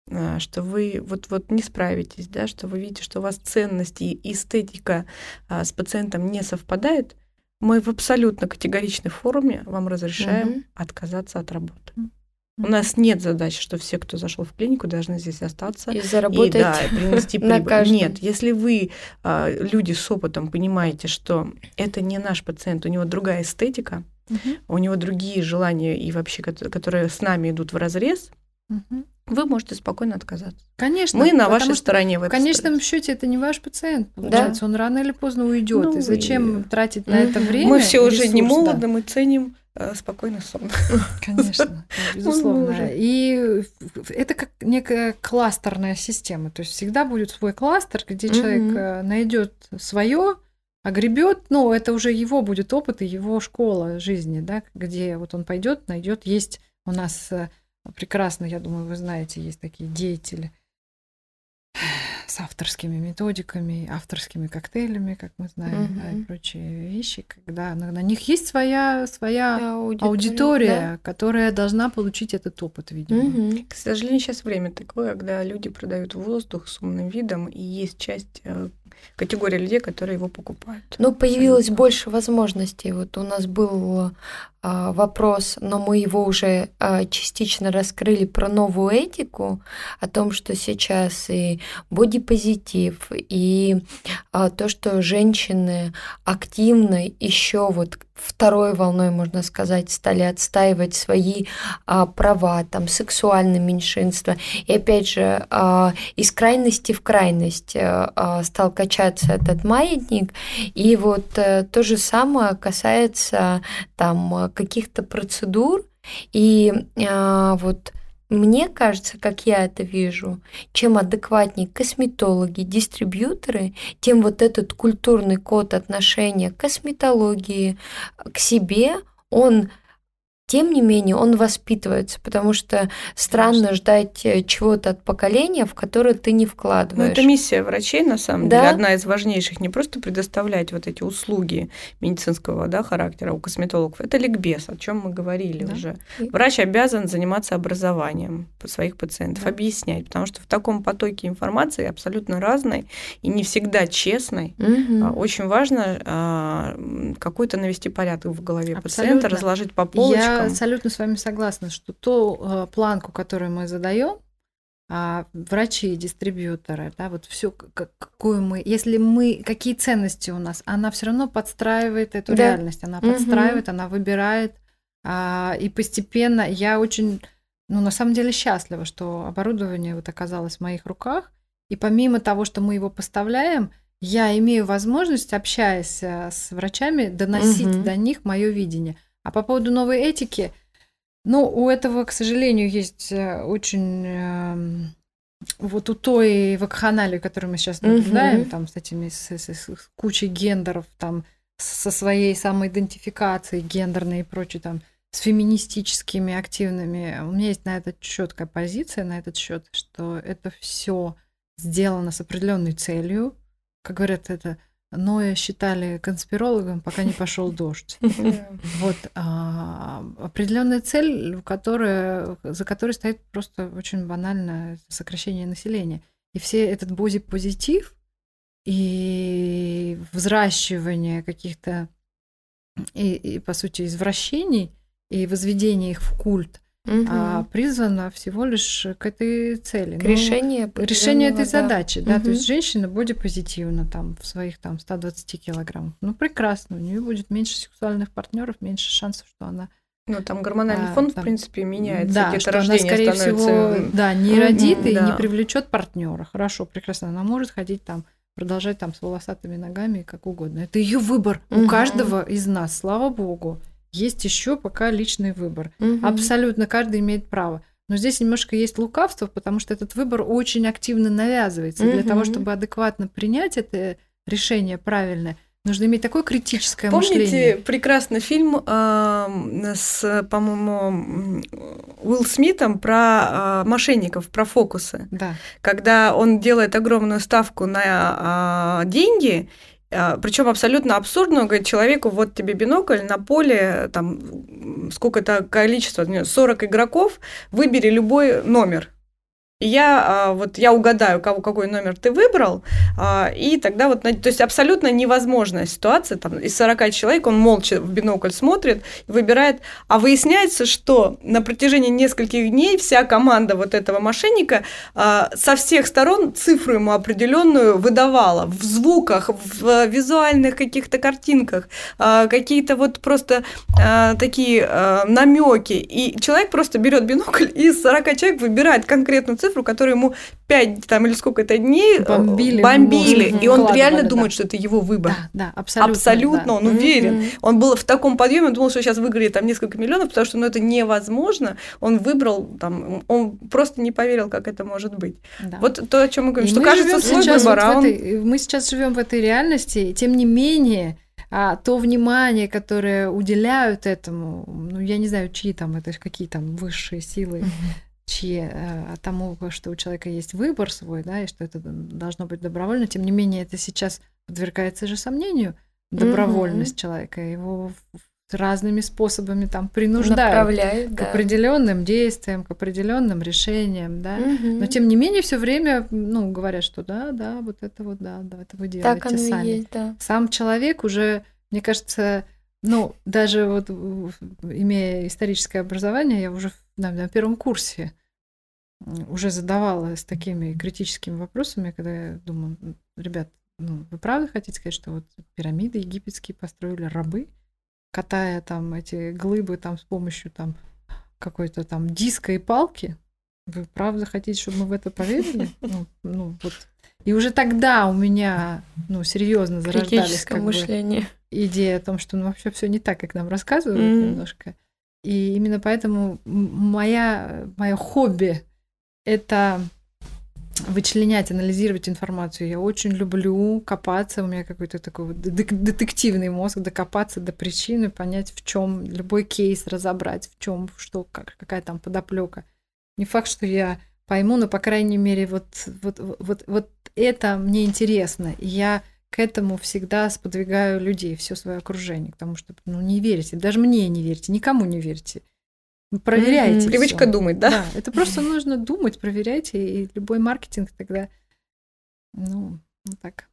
S1: а, что вы вот, вот не справитесь, да, что вы видите, что у вас ценности и эстетика а, с пациентом не совпадает, мы в абсолютно категоричной форме вам разрешаем mm-hmm. отказаться от работы. У нас нет задачи, что все, кто зашел в клинику, должны здесь остаться
S2: и заработать и, да,
S1: принести прибыль. Нет, если вы а, люди с опытом понимаете, что это не наш пациент, у него другая эстетика, угу. у него другие желания и вообще, которые с нами идут в разрез, угу. Вы можете спокойно отказаться.
S3: Конечно.
S1: Мы на вашей стороне. В,
S3: в конечном счете это не ваш пациент, получается, да? он рано или поздно уйдет. Ну, и зачем и... тратить на это время?
S1: Мы все уже не молоды, да. мы ценим Э, спокойно сон.
S3: Конечно, безусловно. И это как некая кластерная система. То есть всегда будет свой кластер, где человек э, найдет свое, огребет, ну, это уже его будет опыт и его школа жизни, да, где вот он пойдет, найдет. Есть у нас э, прекрасно, я думаю, вы знаете, есть такие деятели – с авторскими методиками, авторскими коктейлями, как мы знаем, угу. да, и прочие вещи, когда на, на них есть своя, своя аудитория, аудитория да. которая должна получить этот опыт, видимо.
S1: Угу. К сожалению, сейчас время такое, когда люди продают воздух с умным видом, и есть часть э, категория людей, которые его покупают.
S2: Ну, появилось Абсолютно. больше возможностей. Вот у нас был вопрос, но мы его уже а, частично раскрыли про новую этику, о том, что сейчас и бодипозитив, и а, то, что женщины активно еще вот второй волной, можно сказать, стали отстаивать свои а, права, там, сексуальное меньшинство. И опять же, а, из крайности в крайность а, а стал качаться этот маятник. И вот а, то же самое касается там каких-то процедур. И а, вот мне кажется, как я это вижу, чем адекватнее косметологи, дистрибьюторы, тем вот этот культурный код отношения к косметологии, к себе, он тем не менее, он воспитывается, потому что странно Конечно. ждать э, чего-то от поколения, в которое ты не вкладываешь. Ну,
S1: это миссия врачей, на самом да? деле, одна из важнейших. Не просто предоставлять вот эти услуги медицинского да, характера у косметологов. Это ликбез, о чем мы говорили да. уже. Врач обязан заниматься образованием своих пациентов, да. объяснять, потому что в таком потоке информации абсолютно разной и не всегда честной. Угу. Очень важно а, какой-то навести порядок в голове абсолютно. пациента, разложить по полочкам.
S3: Я абсолютно с вами согласна, что ту э, планку, которую мы задаем, а врачи и дистрибьюторы, да, вот все, какую мы, если мы, какие ценности у нас, она все равно подстраивает эту да. реальность, она подстраивает, угу. она выбирает, а, и постепенно я очень, ну, на самом деле счастлива, что оборудование вот оказалось в моих руках, и помимо того, что мы его поставляем, я имею возможность, общаясь э, с врачами, доносить угу. до них мое видение. А по поводу новой этики, ну, у этого, к сожалению, есть э, очень э, вот у той вакханалии, которую мы сейчас наблюдаем, угу. там с этими с, с, с кучей гендеров, там со своей самоидентификацией гендерной и прочей, там с феминистическими активными. У меня есть на этот четкая позиция, на этот счет, что это все сделано с определенной целью. Как говорят, это Ноя считали конспирологом, пока не пошел дождь. Вот а, определенная цель, которая, за которой стоит просто очень банально сокращение населения. И все этот боди-позитив и взращивание каких-то и, и, по сути, извращений и возведение их в культ, угу. а призвана всего лишь к этой цели.
S2: К ну, решению,
S3: решение этой да. задачи, да, угу. то есть женщина будет позитивна там в своих там 120 килограммах. Ну прекрасно, у нее будет меньше сексуальных партнеров, меньше шансов, что она
S1: ну, там гормональный а, фон, там, в принципе, меняется.
S3: Да, что она, скорее становится... всего, да, не родит mm-hmm, и да. не привлечет партнера. Хорошо, прекрасно. Она может ходить там, продолжать там с волосатыми ногами, как угодно. Это ее выбор. Mm-hmm. У каждого из нас, слава богу есть еще пока личный выбор. Угу. Абсолютно каждый имеет право. Но здесь немножко есть лукавство, потому что этот выбор очень активно навязывается. Угу. Для того, чтобы адекватно принять это решение правильное, Нужно иметь такое критическое
S1: Помните
S3: мышление.
S1: Помните прекрасный фильм э, с, по-моему, Уилл Смитом про э, мошенников, про фокусы?
S3: Да.
S1: Когда он делает огромную ставку на э, деньги, Причем абсолютно абсурдно, говорит человеку, вот тебе бинокль, на поле там сколько-то количество, 40 игроков, выбери любой номер. Я а, вот я угадаю, кого, какой номер ты выбрал, а, и тогда вот, то есть абсолютно невозможная ситуация, там из 40 человек он молча в бинокль смотрит, выбирает, а выясняется, что на протяжении нескольких дней вся команда вот этого мошенника а, со всех сторон цифру ему определенную выдавала в звуках, в визуальных каких-то картинках, какие-то вот просто такие намеки, и человек просто берет бинокль и из 40 человек выбирает конкретную цифру, которую ему 5 там, или сколько-то дней э, бомбили. бомбили и он реально да. думает, что это его выбор.
S3: Да, да абсолютно.
S1: Абсолютно, да. он уверен. Mm-hmm. Он был в таком подъеме, он думал, что сейчас выиграет там несколько миллионов, потому что ну, это невозможно. Он выбрал, там, он просто не поверил, как это может быть. Да. Вот то, о чем мы говорим, и что мы кажется свой выбор.
S3: Вот а он... этой, мы сейчас живем в этой реальности, и тем не менее а то внимание, которое уделяют этому, ну, я не знаю, чьи там, это какие там высшие силы, mm-hmm чьи, э, тому, что у человека есть выбор свой, да, и что это должно быть добровольно. Тем не менее, это сейчас подвергается же сомнению добровольность mm-hmm. человека, его разными способами там принуждают к да. определенным действиям, к определенным решениям, да. Угу. Но тем не менее все время, ну, говорят, что да, да, вот это вот, да, да, это вы делаете так оно сами. Есть, да. Сам человек уже, мне кажется, ну, даже вот имея историческое образование, я уже на, на первом курсе уже задавала с такими критическими вопросами, когда я думаю, ребят, ну, вы правда хотите сказать, что вот пирамиды египетские построили рабы? катая там эти глыбы там с помощью там какой-то там диска и палки. Вы правда хотите, чтобы мы в это поверили? Ну, ну вот. И уже тогда у меня, ну, серьезно зарождались как
S2: мышление. Бы,
S3: идея о том, что ну, вообще все не так, как нам рассказывают mm-hmm. немножко. И именно поэтому моя, мое хобби это вычленять, анализировать информацию. Я очень люблю копаться, у меня какой-то такой детективный мозг, докопаться до причины, понять, в чем любой кейс разобрать, в чем, что, как, какая там подоплека. Не факт, что я пойму, но, по крайней мере, вот, вот, вот, вот это мне интересно. И я к этому всегда сподвигаю людей, все свое окружение, потому что ну, не верите, даже мне не верьте, никому не верьте. Проверяйте.
S1: Привычка всё. думать, да?
S3: Да, это просто нужно думать, проверяйте, и любой маркетинг тогда, ну, вот так.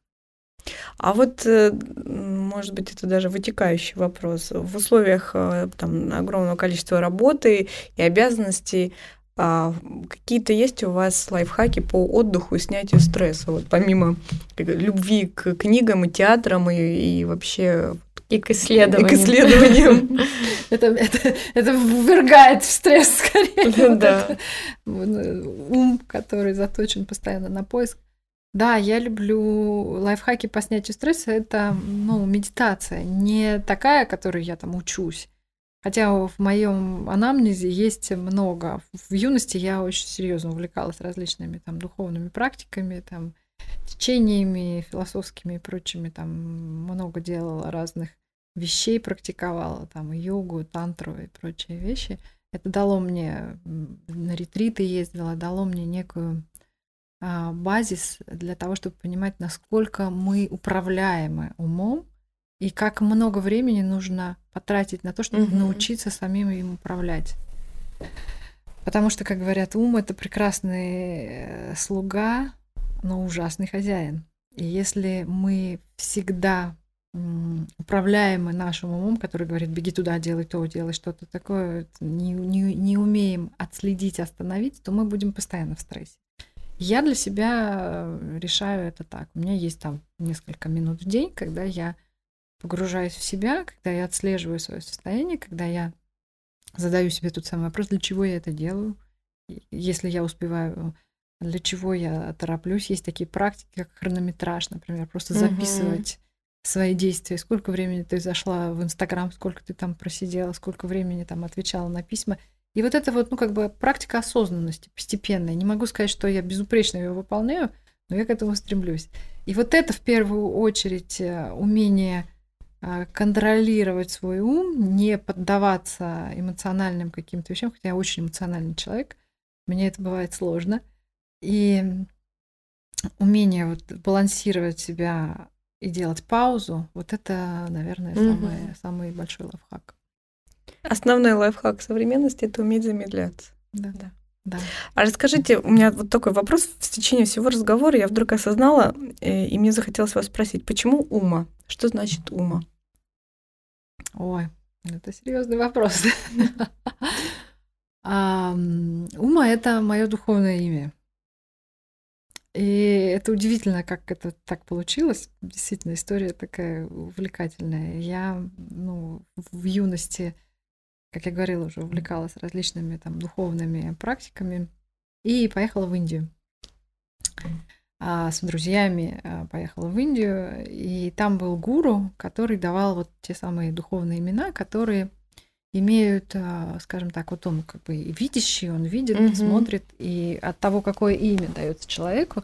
S1: А вот, э, может быть, это даже вытекающий вопрос. В условиях э, там, огромного количества работы и обязанностей а какие-то есть у вас лайфхаки по отдыху и снятию стресса? Вот помимо любви к книгам и театрам и, и вообще
S2: и к исследованиям. И
S1: к исследованиям.
S3: это, это, это ввергает в стресс скорее. Да. ум, который заточен постоянно на поиск. Да, я люблю лайфхаки по снятию стресса. Это ну, медитация. Не такая, которой я там учусь. Хотя в моем анамнезе есть много. В юности я очень серьезно увлекалась различными там духовными практиками, там течениями философскими и прочими, там много делала разных вещей практиковала, там йогу, тантру и прочие вещи. Это дало мне, на ретриты ездила, дало мне некую а, базис для того, чтобы понимать, насколько мы управляемы умом и как много времени нужно потратить на то, чтобы угу. научиться самим им управлять. Потому что, как говорят, ум это прекрасный э, слуга, но ужасный хозяин. И если мы всегда управляемы нашим умом, который говорит, беги туда, делай то, делай что-то такое, не, не, не умеем отследить, остановить, то мы будем постоянно в стрессе. Я для себя э, решаю это так. У меня есть там несколько минут в день, когда я погружаюсь в себя, когда я отслеживаю свое состояние, когда я задаю себе тот самый вопрос, для чего я это делаю, если я успеваю, для чего я тороплюсь. Есть такие практики, как хронометраж, например, просто записывать свои действия, сколько времени ты зашла в Инстаграм, сколько ты там просидела, сколько времени там отвечала на письма. И вот это вот, ну, как бы практика осознанности постепенная. Не могу сказать, что я безупречно ее выполняю, но я к этому стремлюсь. И вот это в первую очередь э, умение контролировать свой ум, не поддаваться эмоциональным каким-то вещам, хотя я очень эмоциональный человек, мне это бывает сложно. И умение вот балансировать себя и делать паузу, вот это, наверное, угу. самый, самый большой лайфхак.
S1: Основной лайфхак современности это уметь замедляться.
S3: Да. да. Да.
S1: А расскажите, у меня вот такой вопрос в течение всего разговора я вдруг осознала, э, и мне захотелось вас спросить, почему ума? Что значит ума?
S3: Ой, это серьезный вопрос. Ума это мое духовное имя. И это удивительно, как это так получилось. Действительно, история такая увлекательная. Я ну, в юности, как я говорила, уже увлекалась различными там духовными практиками и поехала в Индию. А с друзьями а, поехала в Индию, и там был гуру, который давал вот те самые духовные имена, которые имеют, а, скажем так, вот он как бы видящий, он видит, угу. смотрит, и от того, какое имя дается человеку,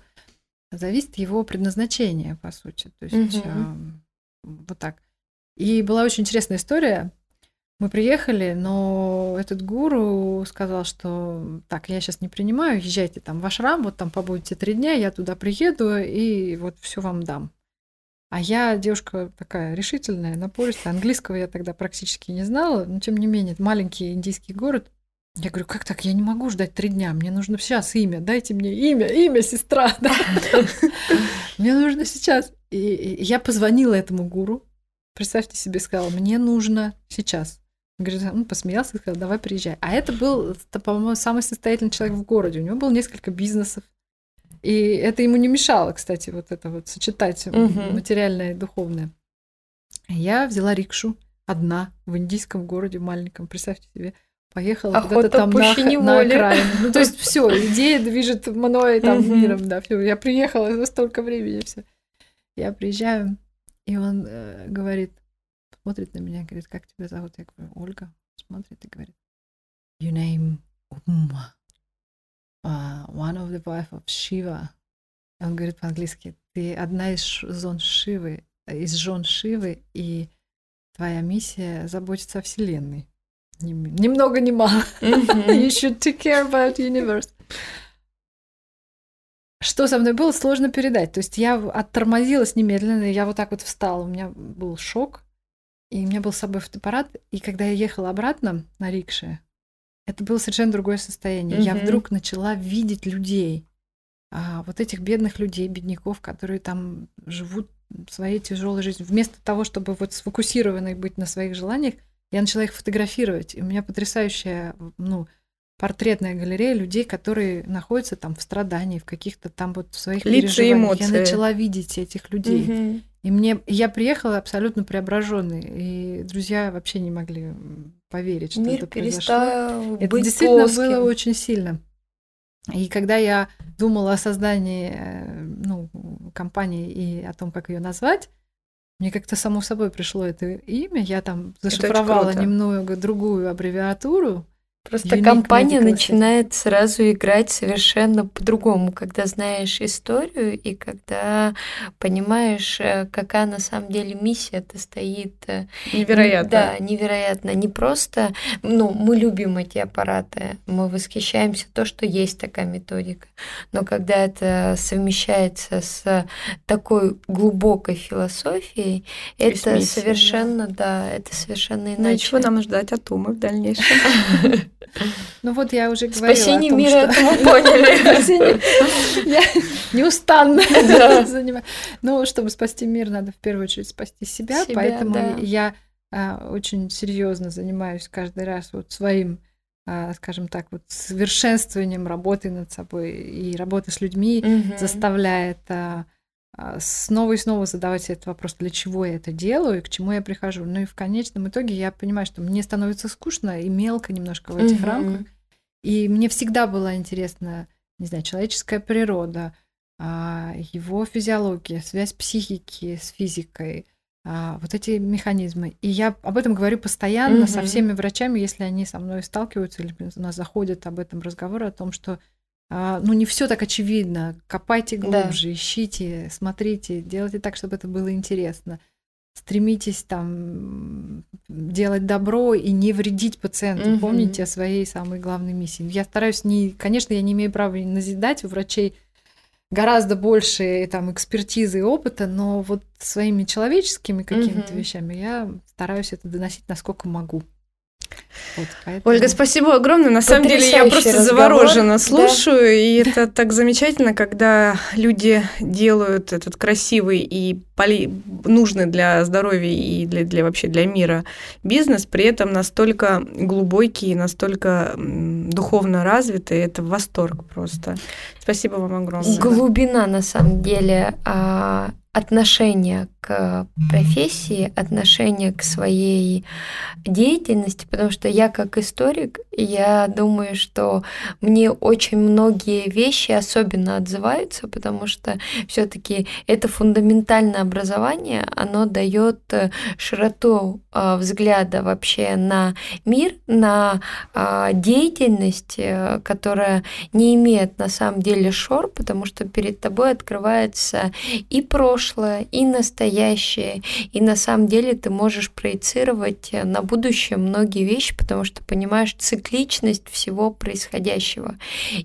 S3: зависит его предназначение, по сути. То есть угу. вот так. И была очень интересная история. Мы приехали, но этот гуру сказал, что так, я сейчас не принимаю, езжайте там в ашрам, вот там побудете три дня, я туда приеду и вот все вам дам. А я девушка такая решительная, напористая. Английского я тогда практически не знала, но тем не менее, маленький индийский город. Я говорю, как так? Я не могу ждать три дня. Мне нужно сейчас имя. Дайте мне имя, имя, сестра. Мне нужно сейчас. И я позвонила этому гуру. Представьте себе, сказала, мне нужно сейчас. Говорит, ну, посмеялся и сказал, давай приезжай. А это был, по-моему, самый состоятельный человек в городе. У него было несколько бизнесов. И это ему не мешало, кстати, вот это вот сочетать угу. материальное и духовное. Я взяла рикшу, одна в индийском городе маленьком, представьте себе. Поехала
S2: Охота
S3: куда-то там на, на окраину. Ну, то есть все, идея движет мной там
S2: Мгм.
S3: миром, да, все. Я приехала за столько времени, все. Я приезжаю, и он э, говорит, смотрит на меня, говорит, как тебя зовут? Я говорю, Ольга. Смотрит и говорит, you name Uma, uh, one of the wife of Shiva. Он говорит по-английски, ты одна из зон Шивы, из жен Шивы, и твоя миссия заботиться о Вселенной. Ни, ни много, ни мало. You should take care about universe. Что со мной было, сложно передать. То есть я оттормозилась немедленно, я вот так вот встала, у меня был шок, и у меня был с собой фотоаппарат, и когда я ехала обратно на рикше, это было совершенно другое состояние. Я
S1: Мгм.
S3: вдруг начала видеть людей, а, вот этих бедных людей, бедняков, которые там живут своей тяжелой жизнью. Вместо того, чтобы вот сфокусированной быть на своих желаниях, я начала их фотографировать. И у меня потрясающая, ну, портретная галерея людей, которые находятся там в страдании, в каких-то там вот своих
S1: Лица
S3: переживаниях. Я
S1: эмоции.
S3: начала видеть этих людей.
S1: Мгм.
S3: И мне я приехала абсолютно преображенный, и друзья вообще не могли поверить, что
S2: Мир
S3: это произошло.
S2: перестал
S3: Это
S2: быть
S3: действительно
S2: плоским.
S3: было очень сильно. И когда я думала о создании э, ну, компании и о том, как ее назвать, мне как-то само собой пришло это имя. Я там зашифровала немного другую аббревиатуру.
S2: Просто
S3: Unique
S2: компания начинает сразу играть совершенно по-другому, когда знаешь историю и когда понимаешь, э, какая на самом деле миссия-то стоит. э,
S1: Невероятно.
S2: Да, невероятно. Не просто, ну, мы любим эти аппараты, мы восхищаемся то, что есть такая методика, но когда это совмещается с такой глубокой философией, это
S1: миссией, да.
S2: совершенно, да, это совершенно иначе.
S1: Ну и чего нам ждать от Умы в дальнейшем?
S3: Ну вот я уже говорила
S2: Спасение
S3: о том,
S2: мира,
S3: что...
S2: мы поняли.
S3: Я неустанно занимаюсь. Ну, чтобы спасти мир, надо в первую очередь спасти себя, поэтому я а, очень серьезно занимаюсь каждый раз вот своим, а, скажем так, вот совершенствованием работы над собой и работы с людьми
S2: Мгм.
S3: заставляет а, снова и снова задавать себе этот вопрос, для чего я это делаю и к чему я прихожу. Ну и в конечном итоге я понимаю, что мне становится скучно и мелко немножко в этих
S2: Мгм.
S3: рамках. И мне всегда была интересна, не знаю, человеческая природа, а, его физиология, связь психики с физикой, а, вот эти механизмы. И я об этом говорю постоянно со
S2: Мгм.
S3: всеми врачами, если они со мной сталкиваются или у нас заходят об этом разговоры, о том, что а, ну, не все так очевидно. Копайте
S2: Да.
S3: глубже, ищите, смотрите, делайте так, чтобы это было интересно. Стремитесь там делать добро и не вредить пациенту.
S2: Мгм.
S3: Помните о своей самой главной миссии. Я стараюсь не, конечно, я не имею права назидать у врачей гораздо больше там экспертизы и опыта, но вот своими человеческими какими-то
S2: Мгм.
S3: вещами я стараюсь это доносить насколько могу. Вот, поэтому-
S1: Ольга, спасибо огромное. На самом деле я просто
S2: разговор,
S1: завороженно
S2: да.
S1: слушаю, и это так замечательно, когда люди делают этот красивый и поли- нужный для здоровья и для, для вообще для мира бизнес, при этом настолько глубокий, настолько духовно развитый. Это восторг просто. Спасибо вам огромное.
S2: Глубина, на самом деле, а, отношения к профессии, отношения к своей деятельности, потому что я как историк, я думаю, что мне очень многие вещи особенно отзываются, потому что все-таки это фундаментальное образование, оно дает э, широту а, взгляда вообще на мир, на а, деятельность, э, которая не имеет на самом деле шор, потому что перед тобой открывается и прошлое, и настоящее, и на самом деле ты можешь проецировать э, на будущее многие вещи, потому что понимаешь цикличность всего происходящего.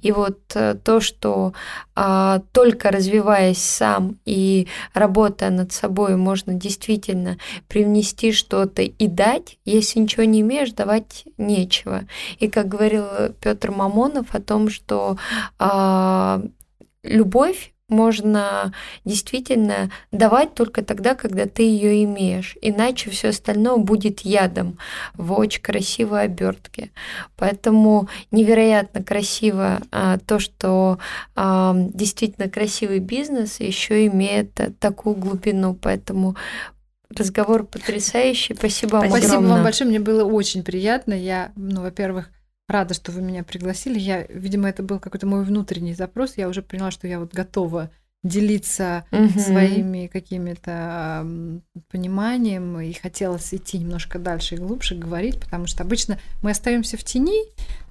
S2: И вот э, то, что а, только развиваясь сам и работая над собой, можно действительно привнести что-то и дать, если ничего не имеешь, давать нечего. И как говорил Петр Мамонов о том, что а, любовь можно действительно давать только тогда, когда ты ее имеешь. Иначе все остальное будет ядом в очень красивой обертке. Поэтому невероятно красиво а, то, что а, действительно красивый бизнес еще имеет а, такую глубину. Поэтому Разговор потрясающий. Спасибо вам
S3: Спасибо
S2: огромное.
S3: вам большое. Мне было очень приятно. Я, ну, во-первых, рада, что вы меня пригласили. Я, видимо, это был какой-то мой внутренний запрос. Я уже поняла, что я вот готова делиться
S2: Мгм.
S3: своими какими-то пониманием и хотелось идти немножко дальше и глубже говорить, потому что обычно мы остаемся в тени,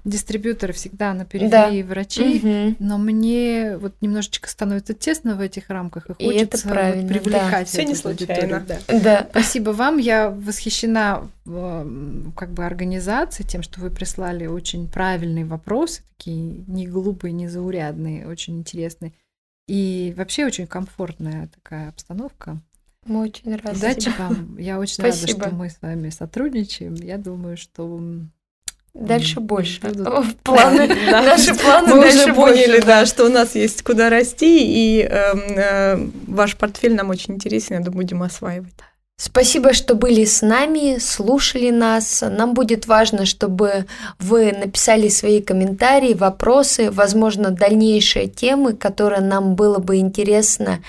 S3: дистрибьюторы всегда на периферии врачей,
S2: Мгм.
S3: но мне вот немножечко становится тесно в этих рамках, и
S2: И это
S3: хочется
S2: правильно,
S3: вот
S2: да.
S3: привлекать
S1: Всё не
S3: эту аудиторию,
S1: случайно.
S3: да.
S2: Да.
S3: Спасибо вам. Я восхищена как бы организацией, тем, что вы прислали очень правильные вопросы, такие не глупые, не заурядные, очень интересные. И вообще очень комфортная такая обстановка.
S2: Мы очень рады.
S3: Удачи вам. Я очень
S2: Спасибо.
S3: рада, что мы с вами сотрудничаем. Я думаю, что
S2: Дальше больше.
S3: будут-
S2: Планы, наши планы
S1: Мы
S2: дальше
S1: уже поняли,
S2: больше.
S1: да, что у нас есть куда расти, и эм, э, ваш портфель нам очень интересен, я думаю, будем осваивать.
S2: Спасибо, что были с нами, слушали нас. Нам будет важно, чтобы вы написали свои комментарии, вопросы, возможно, дальнейшие темы, которые нам было бы интересно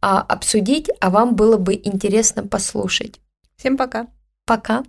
S2: а, обсудить, а вам было бы интересно послушать.
S1: Всем пока.
S2: Пока.